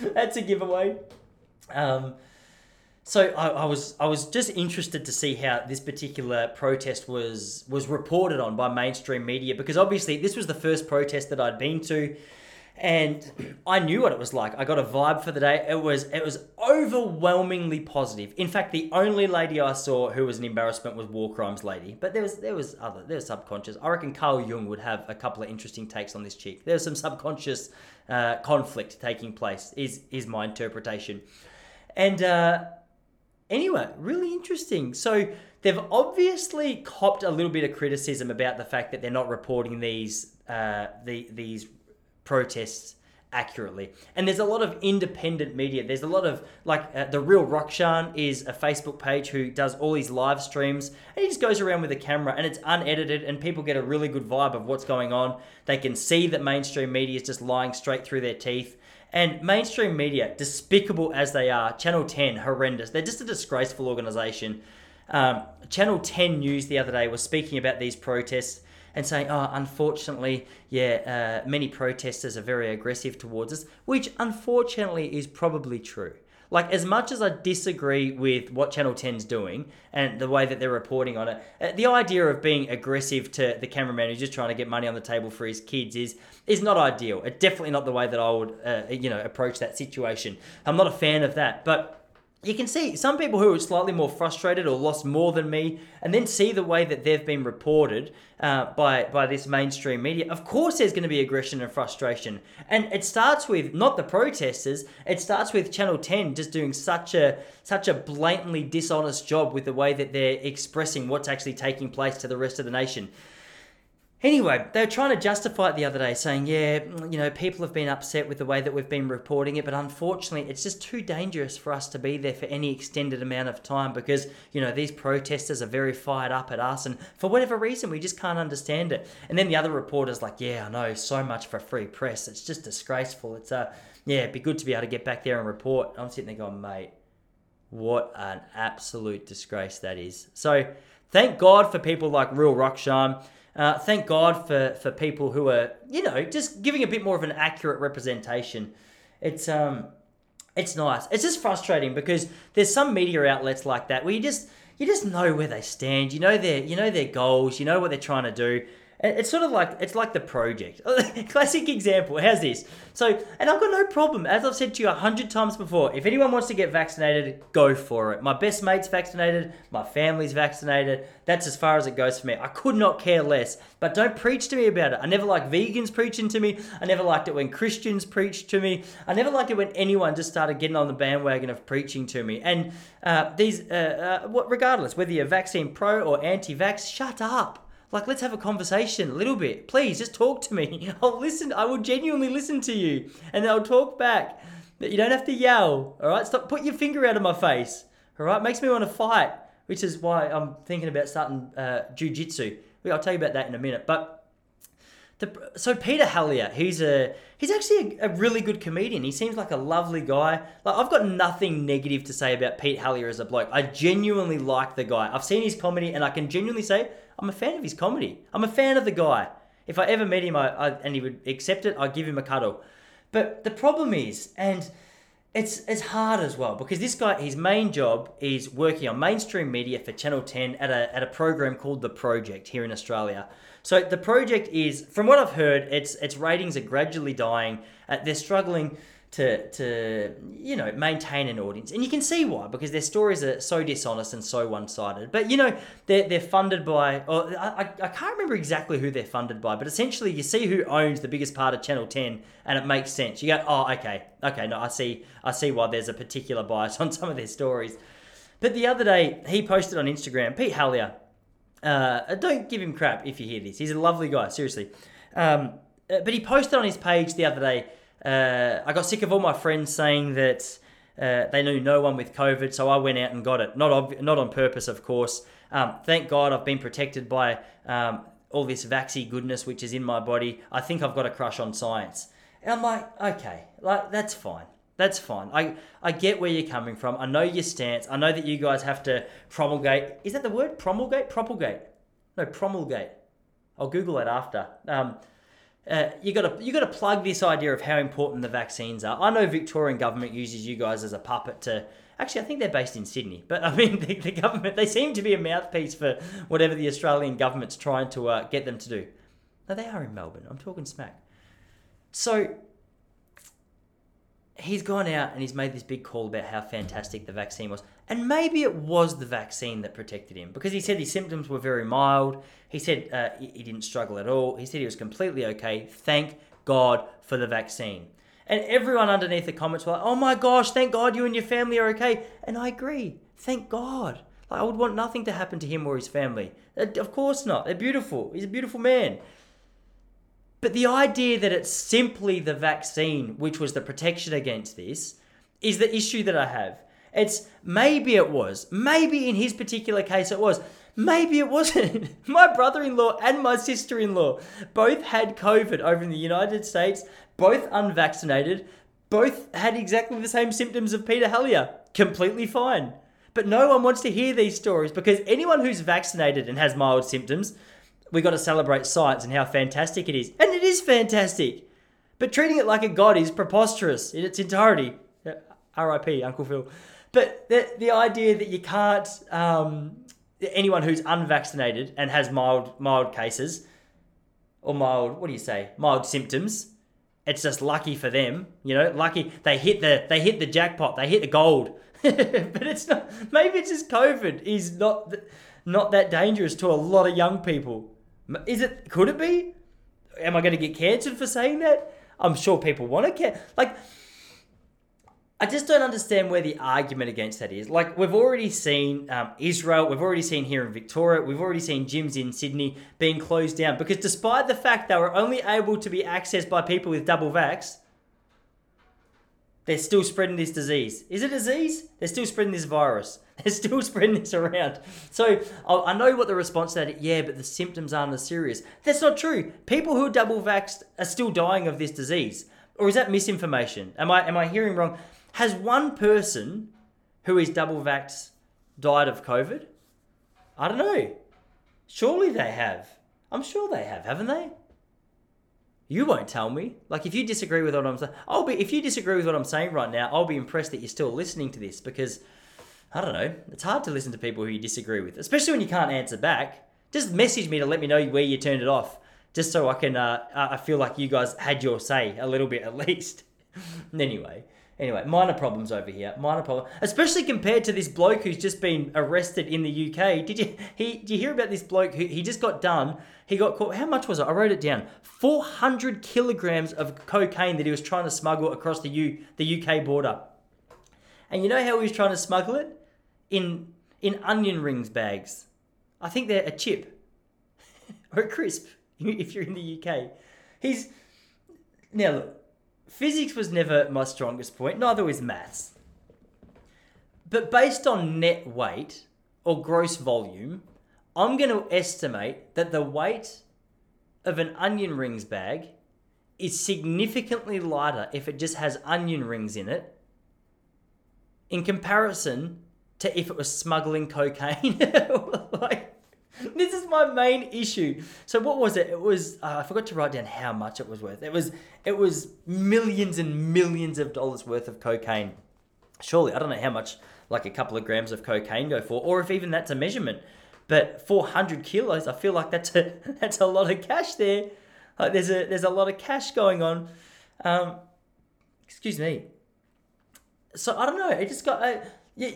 That's a giveaway. Um, so I, I, was I was just interested to see how this particular protest was was reported on by mainstream media because obviously this was the first protest that I'd been to and I knew what it was like. I got a vibe for the day. It was it was overwhelmingly positive. In fact, the only lady I saw who was an embarrassment was War Crimes lady. But there was there was other there was subconscious. I reckon Carl Jung would have a couple of interesting takes on this chick. There's some subconscious uh, conflict taking place. Is is my interpretation, and. Uh, anyway, really interesting. So they've obviously copped a little bit of criticism about the fact that they're not reporting these uh, the, these protests accurately. And there's a lot of independent media. There's a lot of like uh, the real Rukshan is a Facebook page who does all these live streams and he just goes around with a camera and it's unedited and people get a really good vibe of what's going on. They can see that mainstream media is just lying straight through their teeth. And mainstream media, despicable as they are, Channel 10, horrendous. They're just a disgraceful organization. Um, Channel 10 News the other day was speaking about these protests and saying, oh, unfortunately, yeah, uh, many protesters are very aggressive towards us, which unfortunately is probably true. Like, as much as I disagree with what Channel 10's doing and the way that they're reporting on it, uh, the idea of being aggressive to the cameraman who's just trying to get money on the table for his kids is is not ideal. It's definitely not the way that I would, uh, you know, approach that situation. I'm not a fan of that. But you can see some people who are slightly more frustrated or lost more than me, and then see the way that they've been reported uh, by by this mainstream media. Of course, there's going to be aggression and frustration, and it starts with not the protesters. It starts with Channel Ten just doing such a such a blatantly dishonest job with the way that they're expressing what's actually taking place to the rest of the nation. Anyway, they were trying to justify it the other day, saying, yeah, you know, people have been upset with the way that we've been reporting it, but unfortunately, it's just too dangerous for us to be there for any extended amount of time because, you know, these protesters are very fired up at us, and for whatever reason, we just can't understand it. And then the other reporter's like, yeah, I know, so much for free press. It's just disgraceful. It's, uh, yeah, it'd be good to be able to get back there and report. I'm sitting there going, mate, what an absolute disgrace that is. So, thank God for people like Real Rukshan uh, thank God for, for people who are, you know, just giving a bit more of an accurate representation. It's um, it's nice. It's just frustrating because there's some media outlets like that where you just you just know where they stand. You know their you know their goals. You know what they're trying to do, it's sort of like it's like the project. Classic example. How's this? So, and I've got no problem. As I've said to you a hundred times before, if anyone wants to get vaccinated, go for it. My best mate's vaccinated. My family's vaccinated. That's as far as it goes for me. I could not care less. But don't preach to me about it. I never liked vegans preaching to me. I never liked it when Christians preached to me. I never liked it when anyone just started getting on the bandwagon of preaching to me. And uh, these, uh, uh, regardless whether you're vaccine pro or anti-vax, shut up. Like, let's have a conversation a little bit. Please, just talk to me. I'll listen. I will genuinely listen to you, and I'll talk back. But you don't have to yell. All right, stop. Put your finger out of my face. All right, makes me want to fight, which is why I'm thinking about starting uh, jujitsu. I'll tell you about that in a minute. But the, so Peter Helliar, he's a he's actually a, a, really good comedian. He seems like a lovely guy. Like I've got nothing negative to say about Pete Helliar as a bloke. I genuinely like the guy. I've seen his comedy, and I can genuinely say I'm a fan of his comedy. I'm a fan of the guy. If I ever met him I, I, and he would accept it, I'd give him a cuddle. But the problem is, and it's it's hard as well because this guy, his main job is working on mainstream media for Channel 10 at a at a program called The Project here in Australia. So the project is, from what I've heard, its its ratings are gradually dying. Uh, they're struggling to to you know maintain an audience, and you can see why because their stories are so dishonest and so one sided. But you know they're they're funded by, or I, I can't remember exactly who they're funded by, but essentially you see who owns the biggest part of Channel Ten, and it makes sense. You go, oh okay, okay, no, I see I see why there's a particular bias on some of their stories. But the other day he posted on Instagram, Pete Helliar uh, don't give him crap if you hear this. He's a lovely guy, seriously. Um, uh, but he posted on his page the other day. Uh, I got sick of all my friends saying that uh, they knew no one with COVID, so I went out and got it. Not ob- not on purpose, of course. Um, thank God I've been protected by um, all this vaxy goodness which is in my body. I think I've got a crush on science. And I'm like, okay, like that's fine. That's fine. I, I get where you're coming from. I know your stance. I know that you guys have to promulgate. Is that the word? Promulgate? Propagate? No, promulgate. I'll Google that after. Um, uh, you got to you got to plug this idea of how important the vaccines are. I know Victorian government uses you guys as a puppet to. Actually, I think they're based in Sydney, but I mean the, the government they seem to be a mouthpiece for whatever the Australian government's trying to uh, get them to do. No, they are in Melbourne. I'm talking smack. So he's gone out and he's made this big call about how fantastic the vaccine was. And maybe it was the vaccine that protected him because he said his symptoms were very mild. He said uh, he didn't struggle at all. He said he was completely okay. Thank God for the vaccine. And everyone underneath the comments were like, oh my gosh, thank God you and your family are okay. And I agree. Thank God. Like, I would want nothing to happen to him or his family. Uh, of course not. They're beautiful. He's a beautiful man. But the idea that it's simply the vaccine which was the protection against this is the issue that I have. It's maybe it was, maybe in his particular case it was, maybe it wasn't. my brother in law and my sister in law both had COVID over in the United States, both unvaccinated, both had exactly the same symptoms of Peter Helliar, completely fine. But no one wants to hear these stories because anyone who's vaccinated and has mild symptoms we got to celebrate science and how fantastic it is. And it is fantastic. But treating it like a god is preposterous in its entirety. Uh, R.I.P. Uncle Phil. But the, the idea that you can't, um, anyone who's unvaccinated and has mild mild cases, or mild, what do you say, mild symptoms, it's just lucky for them, you know, lucky they hit the they hit the jackpot, they hit the gold. but it's not. Maybe it's just COVID is not not that dangerous to a lot of young people. Is it? Could it be? Am I going to get cancelled for saying that? I'm sure people want to care. Like, I just don't understand where the argument against that is. Like, we've already seen um, Israel, we've already seen here in Victoria, we've already seen gyms in Sydney being closed down because despite the fact they were only able to be accessed by people with double vax, they're still spreading this disease. Is it a disease? They're still spreading this virus. They're still spreading this around. So I know what the response to that. Is, yeah, but the symptoms aren't as serious. That's not true. People who are double vaxxed are still dying of this disease. Or is that misinformation? Am I am I hearing wrong? Has one person who is double vaxxed died of COVID? I don't know. Surely they have. I'm sure they have, haven't they? You won't tell me. Like if you disagree with what I'm saying, I'll be. If you disagree with what I'm saying right now, I'll be impressed that you're still listening to this because I don't know. It's hard to listen to people who you disagree with, especially when you can't answer back. Just message me to let me know where you turned it off, just so I can. Uh, I feel like you guys had your say a little bit at least. anyway, Anyway, minor problems over here. Minor problem, especially compared to this bloke who's just been arrested in the UK. Did you he? Did you hear about this bloke who he just got done? He got caught. How much was it? I wrote it down. Four hundred kilograms of cocaine that he was trying to smuggle across the U the UK border. And you know how he was trying to smuggle it in in onion rings bags. I think they're a chip or a crisp if you're in the UK. He's now look physics was never my strongest point, neither was maths. But based on net weight or gross volume, I'm going to estimate that the weight of an onion rings bag is significantly lighter if it just has onion rings in it in comparison to if it was smuggling cocaine. like, this is my main issue. So what was it? It was uh, I forgot to write down how much it was worth. It was it was millions and millions of dollars worth of cocaine. Surely I don't know how much like a couple of grams of cocaine go for, or if even that's a measurement. But 400 kilos, I feel like that's a that's a lot of cash there. Like there's a there's a lot of cash going on. Um, excuse me. So I don't know. It just got. Uh, yeah,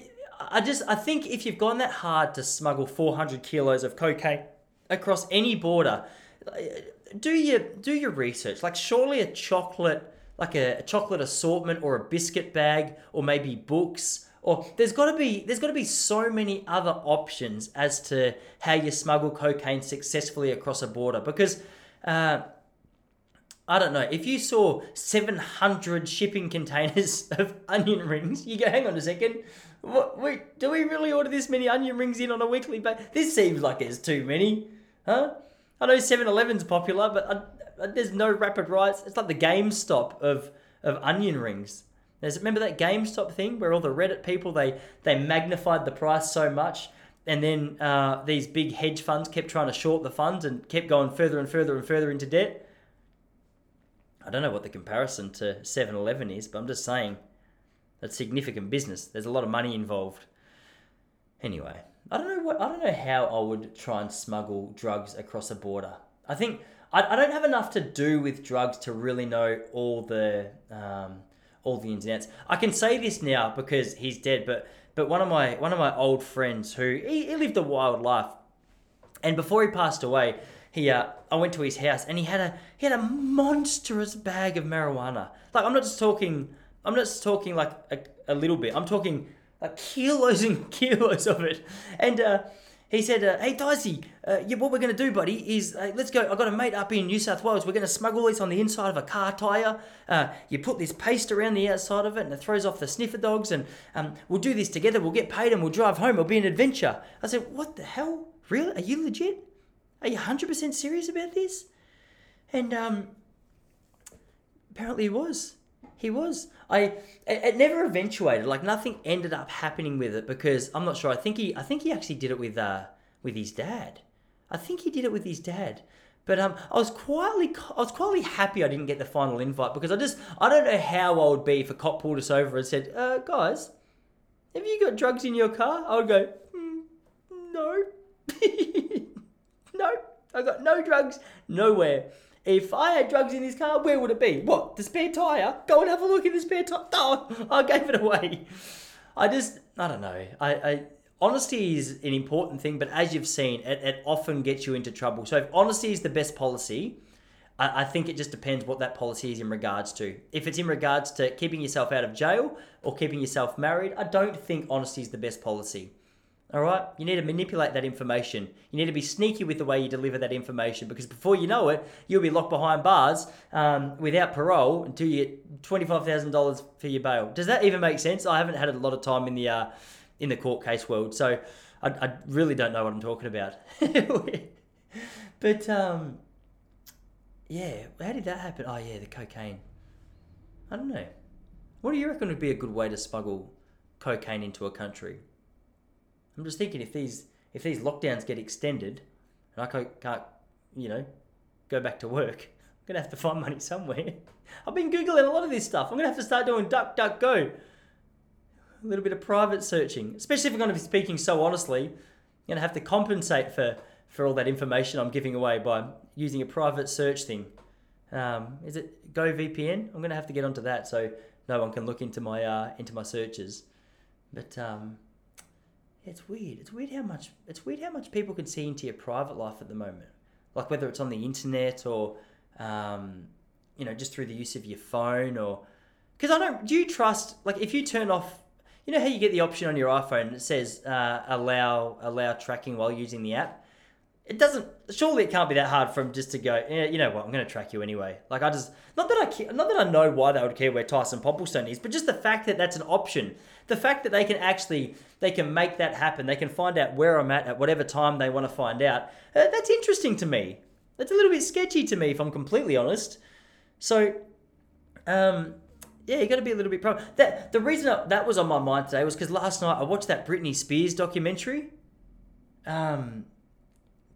I just I think if you've gone that hard to smuggle 400 kilos of cocaine across any border, do your do your research. Like surely a chocolate like a, a chocolate assortment or a biscuit bag or maybe books or there's got to be there's got to be so many other options as to how you smuggle cocaine successfully across a border because uh, I don't know if you saw 700 shipping containers of onion rings you go hang on a second what, wait, do we really order this many onion rings in on a weekly basis? This seems like there's too many, huh? I know 7-Eleven's popular, but I, I, there's no rapid rights. It's like the GameStop of of onion rings. There's remember that GameStop thing where all the Reddit people they they magnified the price so much, and then uh, these big hedge funds kept trying to short the funds and kept going further and further and further into debt. I don't know what the comparison to 7-Eleven is, but I'm just saying that's significant business. There's a lot of money involved. Anyway, I don't know what I don't know how I would try and smuggle drugs across a border. I think I, I don't have enough to do with drugs to really know all the um, all the ins and outs. I can say this now because he's dead, but but one of my one of my old friends who he, he lived a wild life, and before he passed away, he uh, I went to his house and he had a he had a monstrous bag of marijuana. Like I'm not just talking I'm not just talking like a, a little bit. I'm talking like kilos and kilos of it. And uh, he said, uh, "Hey Dicey, uh, yeah, what we're gonna do, buddy, is uh, let's go. I got a mate up in New South Wales. We're gonna smuggle this on the inside of a car tire. Uh, you put this paste around the outside of it, and it throws off the sniffer dogs. And um, we'll do this together. We'll get paid, and we'll drive home. It'll be an adventure." I said, "What the hell? Really? Are you legit? Are you hundred percent serious about this?" And um, apparently, he was. He was. I it, it, never eventuated. Like nothing ended up happening with it because I'm not sure. I think he I think he actually did it with uh with his dad. I think he did it with his dad. But um, I was quietly I was quietly happy I didn't get the final invite because I just I don't know how I would be if a cop pulled us over and said, uh, guys, have you got drugs in your car? I would go, mm, no, no, I got no drugs nowhere. If I had drugs in this car, where would it be? What? The spare tyre? Go and have a look in the spare tyre. Oh, I gave it away. I just, I don't know. I, I honesty is an important thing, but as you've seen, it, it often gets you into trouble. So if honesty is the best policy, I, I think it just depends what that policy is in regards to. If it's in regards to keeping yourself out of jail or keeping yourself married, I don't think honesty is the best policy. All right, you need to manipulate that information. You need to be sneaky with the way you deliver that information because before you know it, you'll be locked behind bars um, without parole until you get twenty five thousand dollars for your bail. Does that even make sense? I haven't had a lot of time in the uh, in the court case world, so I, I really don't know what I'm talking about. but um, yeah, how did that happen? Oh yeah, the cocaine. I don't know. What do you reckon would be a good way to smuggle cocaine into a country? I'm just thinking if these if these lockdowns get extended, and I can't, you know, go back to work, I'm gonna have to find money somewhere. I've been googling a lot of this stuff. I'm gonna have to start doing duck duck go. A little bit of private searching, especially if I'm going to be speaking so honestly. I'm gonna have to compensate for for all that information I'm giving away by using a private search thing. Um, is it GoVPN? I'm gonna have to get onto that so no one can look into my uh, into my searches. But um, it's weird. It's weird how much it's weird how much people can see into your private life at the moment. Like whether it's on the internet or um, you know just through the use of your phone or because I don't. Do you trust like if you turn off? You know how you get the option on your iPhone that says uh, allow allow tracking while using the app it doesn't surely it can't be that hard for just to go yeah, you know what i'm going to track you anyway like i just not that i care, not that i know why they would care where tyson popplestone is but just the fact that that's an option the fact that they can actually they can make that happen they can find out where i'm at at whatever time they want to find out uh, that's interesting to me that's a little bit sketchy to me if i'm completely honest so um yeah, you got to be a little bit pro. That the reason that was on my mind today was because last night I watched that Britney Spears documentary. Um,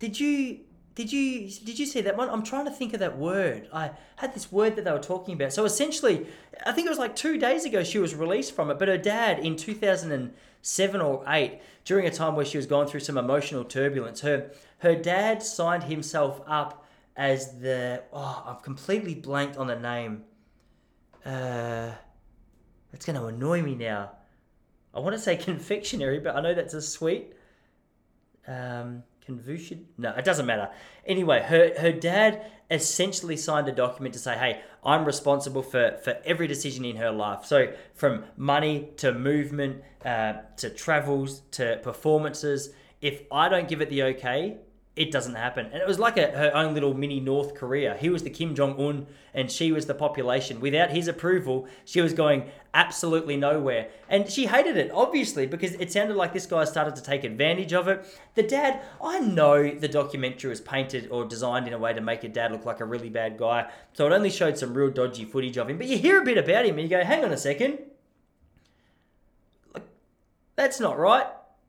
did you did you did you see that one? I'm trying to think of that word. I had this word that they were talking about. So essentially, I think it was like two days ago she was released from it. But her dad in 2007 or eight, during a time where she was going through some emotional turbulence, her her dad signed himself up as the oh I've completely blanked on the name. Uh, it's going to annoy me now. I want to say confectionery, but I know that's a sweet. Um, Confucian? No, it doesn't matter. Anyway, her her dad essentially signed a document to say, "Hey, I'm responsible for for every decision in her life. So from money to movement uh, to travels to performances. If I don't give it the okay, it doesn't happen. And it was like a, her own little mini North Korea. He was the Kim Jong Un and she was the population. Without his approval, she was going absolutely nowhere. And she hated it, obviously, because it sounded like this guy started to take advantage of it. The dad, I know the documentary was painted or designed in a way to make a dad look like a really bad guy. So it only showed some real dodgy footage of him. But you hear a bit about him and you go, hang on a second. That's not right.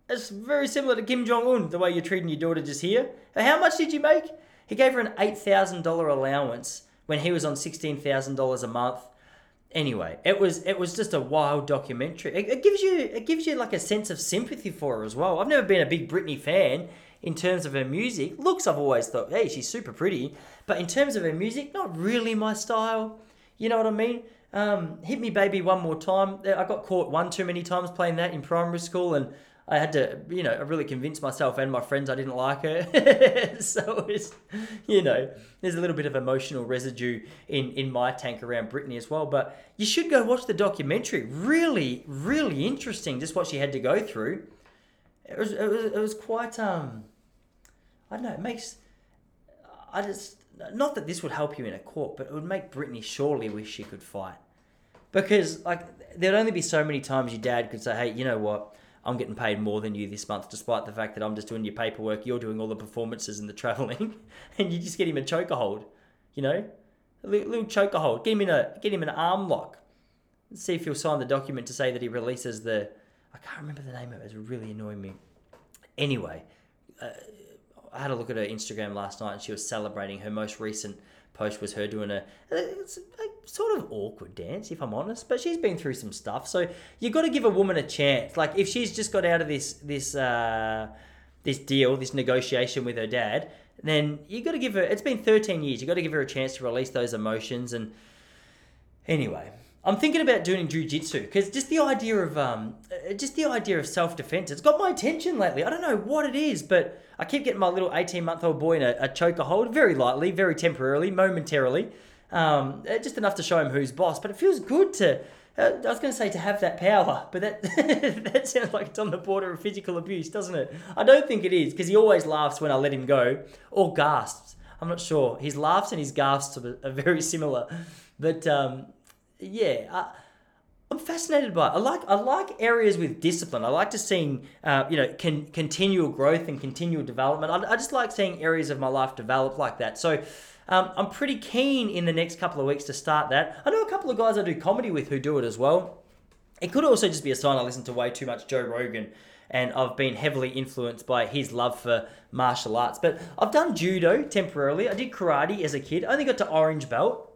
It's very similar to Kim Jong Un, the way you're treating your daughter just here. How much did you make? He gave her an $8,000 allowance when he was on $16,000 a month. Anyway, it was it was just a wild documentary. It, it, gives you it gives you like a sense of sympathy for her as well. I've never been a big Britney fan in terms of her music. Looks, I've always thought, hey, she's super pretty, but in terms of her music, not really my style. You know what I mean? Um, Hit Me Baby One More Time. I got caught one too many times playing that in primary school, and I had to, you know, really convince myself and my friends I didn't like her. so it's, you know, there's a little bit of emotional residue in, in my tank around Britney as well. But you should go watch the documentary. Really, really interesting, just what she had to go through. It was, it was, it was quite, um, I don't know, it makes, I just, not that this would help you in a court, but it would make Britney surely wish she could fight. Because, like, there'd only be so many times your dad could say, hey, you know what? I'm getting paid more than you this month, despite the fact that I'm just doing your paperwork, you're doing all the performances and the traveling, and you just get him a choker hold, you know, a little, choker hold. Get him in a get him an arm lock. Let's see if he'll sign the document to say that he releases the. I can't remember the name of it. It's really annoying me. Anyway, uh, I had a look at her Instagram last night, and she was celebrating her most recent post was her doing a, a, sort of awkward dance, if I'm honest. But she's been through some stuff, so you got to give a woman a chance. Like if she's just got out of this this uh, this deal, this negotiation with her dad, then you got to give her. It's been 13 years. You got to give her a chance to release those emotions. And anyway, I'm thinking about doing jujitsu because just the idea of um, just the idea of self defense. It's got my attention lately. I don't know what it is, but I keep getting my little 18 month old boy in a, a choker hold very lightly, very temporarily, momentarily, um, uh, just enough to show him who's boss. But it feels good to. Uh, I was going to say to have that power, but that that sounds like it's on the border of physical abuse, doesn't it? I don't think it is because he always laughs when I let him go or gasps. I'm not sure. His laughs and his gasps are, are very similar, but um, yeah, I, I'm fascinated by it. I like I like areas with discipline. I like to seeing uh, you know con- continual growth and continual development. I, I just like seeing areas of my life develop like that. So. Um, I'm pretty keen in the next couple of weeks to start that. I know a couple of guys I do comedy with who do it as well. It could also just be a sign I listen to way too much Joe Rogan and I've been heavily influenced by his love for martial arts. But I've done judo temporarily. I did karate as a kid. I only got to orange belt.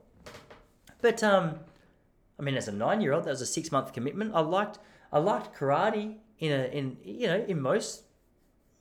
But um, I mean, as a nine-year-old, that was a six-month commitment. I liked I liked karate in a in you know in most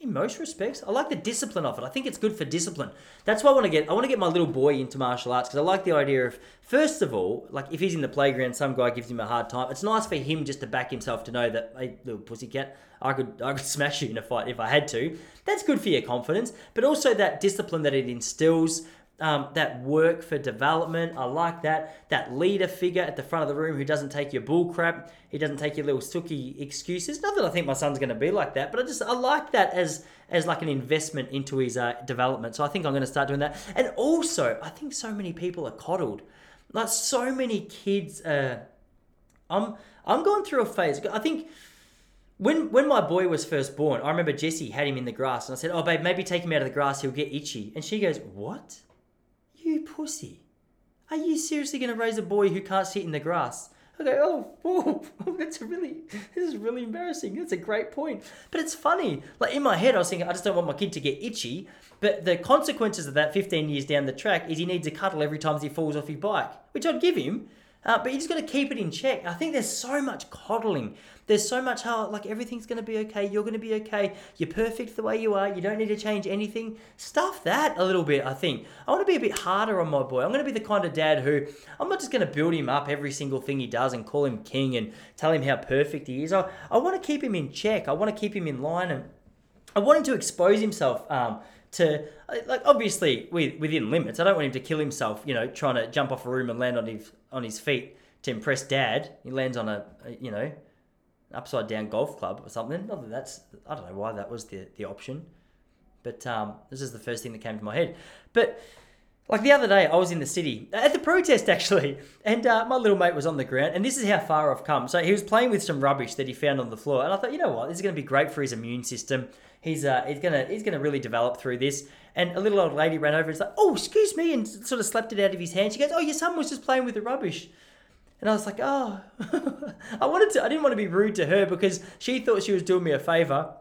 in most respects. I like the discipline of it. I think it's good for discipline. That's why I want to get I want to get my little boy into martial arts because I like the idea of first of all, like if he's in the playground, some guy gives him a hard time. It's nice for him just to back himself to know that hey, little pussycat, I could I could smash you in a fight if I had to. That's good for your confidence, but also that discipline that it instills um, that work for development. I like that. That leader figure at the front of the room who doesn't take your bull crap. He doesn't take your little sooky excuses. Not that I think my son's going to be like that, but I just I like that as as like an investment into his uh, development. So I think I'm going to start doing that. And also, I think so many people are coddled. Like so many kids. Uh, I'm I'm going through a phase. I think when when my boy was first born, I remember Jessie had him in the grass, and I said, "Oh, babe, maybe take him out of the grass. He'll get itchy." And she goes, "What?" You pussy. Are you seriously going to raise a boy who can't sit in the grass? I go, oh, oh, that's really, this is really embarrassing. That's a great point. But it's funny. Like in my head, I was thinking, I just don't want my kid to get itchy. But the consequences of that 15 years down the track is he needs a cuddle every time he falls off his bike, which I'd give him. Uh, but you just got to keep it in check. I think there's so much coddling. There's so much how like everything's going to be okay. You're going to be okay. You're perfect the way you are. You don't need to change anything. Stuff that a little bit. I think I want to be a bit harder on my boy. I'm going to be the kind of dad who I'm not just going to build him up every single thing he does and call him king and tell him how perfect he is. I, I want to keep him in check. I want to keep him in line and I want him to expose himself. Um, to like obviously within limits. I don't want him to kill himself, you know, trying to jump off a room and land on his on his feet to impress dad. He lands on a, a you know, upside down golf club or something. Not that that's I don't know why that was the the option, but um, this is the first thing that came to my head. But like the other day, I was in the city at the protest actually, and uh, my little mate was on the ground, and this is how far I've come. So he was playing with some rubbish that he found on the floor, and I thought, you know what, this is going to be great for his immune system. He's uh, he's gonna he's gonna really develop through this. And a little old lady ran over and was like, "Oh, excuse me," and sort of slapped it out of his hand. She goes, "Oh, your son was just playing with the rubbish." And I was like, "Oh," I wanted to. I didn't want to be rude to her because she thought she was doing me a favor.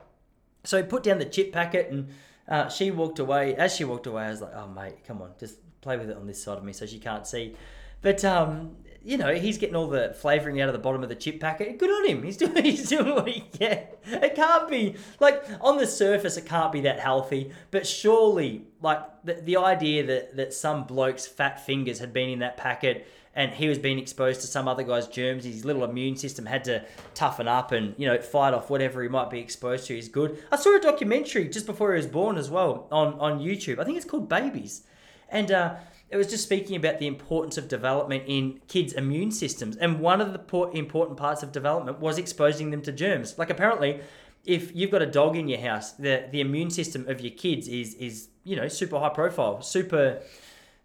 So he put down the chip packet and uh, she walked away. As she walked away, I was like, "Oh, mate, come on, just play with it on this side of me so she can't see." But um, you know, he's getting all the flavouring out of the bottom of the chip packet. Good on him. He's doing he's doing what he can. It can't be like on the surface it can't be that healthy, but surely like the, the idea that, that some bloke's fat fingers had been in that packet and he was being exposed to some other guy's germs, his little immune system had to toughen up and, you know, fight off whatever he might be exposed to is good. I saw a documentary just before he was born as well on, on YouTube. I think it's called Babies. And uh it was just speaking about the importance of development in kids' immune systems. And one of the important parts of development was exposing them to germs. Like apparently, if you've got a dog in your house, the, the immune system of your kids is is you know super high profile, super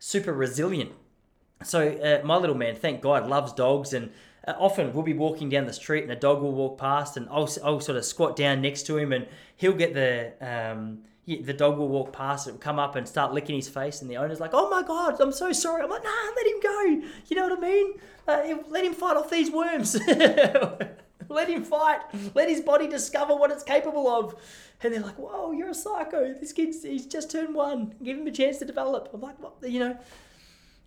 super resilient. So uh, my little man, thank God, loves dogs and. Uh, often we'll be walking down the street and a dog will walk past and I'll, I'll sort of squat down next to him and he'll get the um, the dog will walk past and come up and start licking his face, and the owner's like, "Oh my god, I'm so sorry." I'm like, "Nah, let him go." You know what I mean? Uh, let him fight off these worms. let him fight. Let his body discover what it's capable of. And they're like, "Whoa, you're a psycho. This kid's he's just turned one. Give him a chance to develop." I'm like, "What?" You know.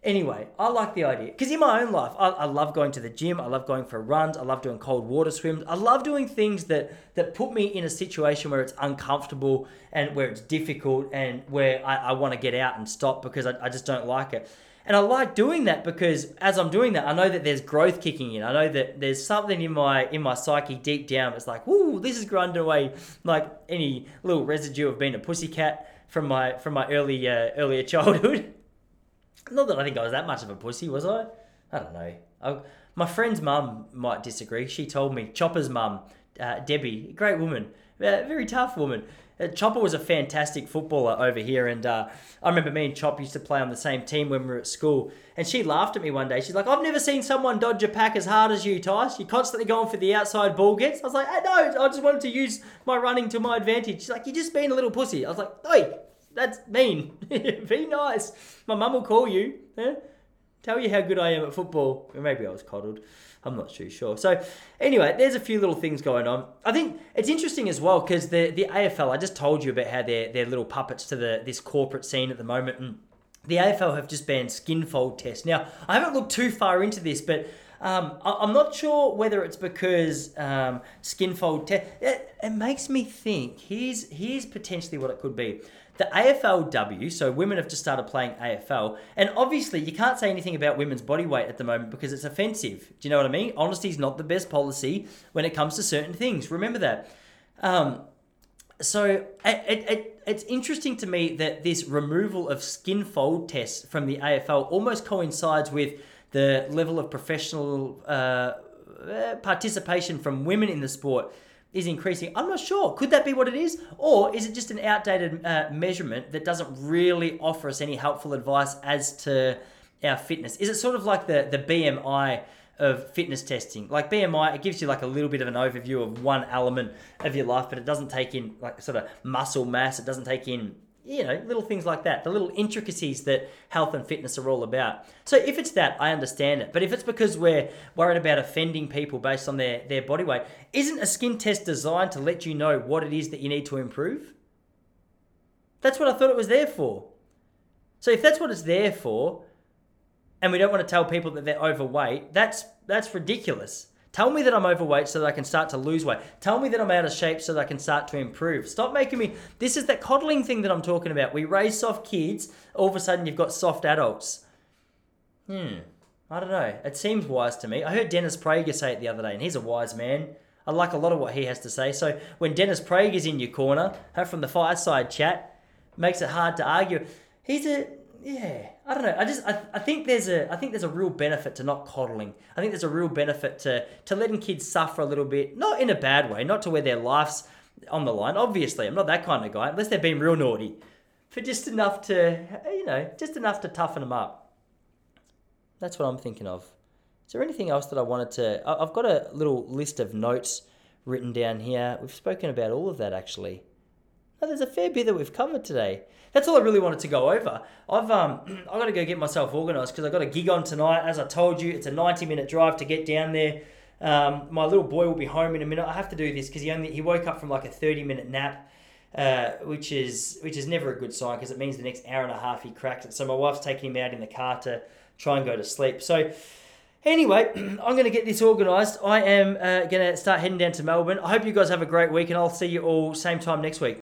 Anyway, I like the idea because in my own life, I, I, love going to the gym. I love going for runs. I love doing cold water swims. I love doing things that that put me in a situation where it's uncomfortable and where it's difficult and where I, I want to get out and stop because I, I just don't like it. And I like doing that because as I'm doing that, I know that there's growth kicking in. I know that there's something in my in my psyche deep down that's like, "Ooh, this is grinding away like any little residue of being a pussycat from my from my early uh, earlier childhood." Not that I think I was that much of a pussy, was I? I don't know. I, my friend's mum might disagree. She told me Chopper's mum, uh, Debbie, great woman, uh, very tough woman. Uh, Chopper was a fantastic footballer over here, and uh, I remember me and Chop used to play on the same team when we were at school. And she laughed at me one day. She's like, "I've never seen someone dodge a pack as hard as you, Tice. You're constantly going for the outside ball gets." I was like, "I know. I just wanted to use my running to my advantage." She's like, "You're just being a little pussy." I was like, "Oi, that's mean. Be nice. My mum will call you. Eh? Tell you how good I am at football." Maybe I was coddled. I'm not too sure. So, anyway, there's a few little things going on. I think it's interesting as well because the the AFL. I just told you about how they're they're little puppets to the this corporate scene at the moment, and the AFL have just banned skinfold tests. Now, I haven't looked too far into this, but um, I, am not sure whether it's because um, skin fold test. It, it makes me think. Here's here's potentially what it could be the AFLW, so women have just started playing AFL, and obviously you can't say anything about women's body weight at the moment because it's offensive. Do you know what I mean? Honesty is not the best policy when it comes to certain things. Remember that. Um, so it, it, it, it's interesting to me that this removal of skin fold tests from the AFL almost coincides with the level of professional uh, participation from women in the sport is increasing. I'm not sure. Could that be what it is? Or is it just an outdated uh, measurement that doesn't really offer us any helpful advice as to our fitness? Is it sort of like the, the BMI of fitness testing? Like BMI, it gives you like a little bit of an overview of one element of your life, but it doesn't take in like sort of muscle mass. It doesn't take in you know, little things like that, the little intricacies that health and fitness are all about. So if it's that, I understand it. But if it's because we're worried about offending people based on their, their body weight, isn't a skin test designed to let you know what it is that you need to improve? That's what I thought it was there for. So if that's what it's there for, and we don't want to tell people that they're overweight, that's that's ridiculous. Tell me that I'm overweight so that I can start to lose weight. Tell me that I'm out of shape so that I can start to improve. Stop making me. This is that coddling thing that I'm talking about. We raise soft kids, all of a sudden you've got soft adults. Hmm. I don't know. It seems wise to me. I heard Dennis Prager say it the other day, and he's a wise man. I like a lot of what he has to say. So when Dennis Prager's in your corner, from the fireside chat, makes it hard to argue. He's a yeah, I don't know. I just I, I think there's a I think there's a real benefit to not coddling. I think there's a real benefit to to letting kids suffer a little bit, not in a bad way, not to where their life's on the line. Obviously, I'm not that kind of guy, unless they've been real naughty, for just enough to you know just enough to toughen them up. That's what I'm thinking of. Is there anything else that I wanted to? I've got a little list of notes written down here. We've spoken about all of that actually. There's a fair bit that we've covered today. That's all I really wanted to go over. I've um, I got to go get myself organised because I got a gig on tonight. As I told you, it's a 90 minute drive to get down there. Um, my little boy will be home in a minute. I have to do this because he only he woke up from like a 30 minute nap. Uh, which is which is never a good sign because it means the next hour and a half he cracks it. So my wife's taking him out in the car to try and go to sleep. So Anyway, I'm going to get this organised. I am uh, going to start heading down to Melbourne. I hope you guys have a great week, and I'll see you all same time next week.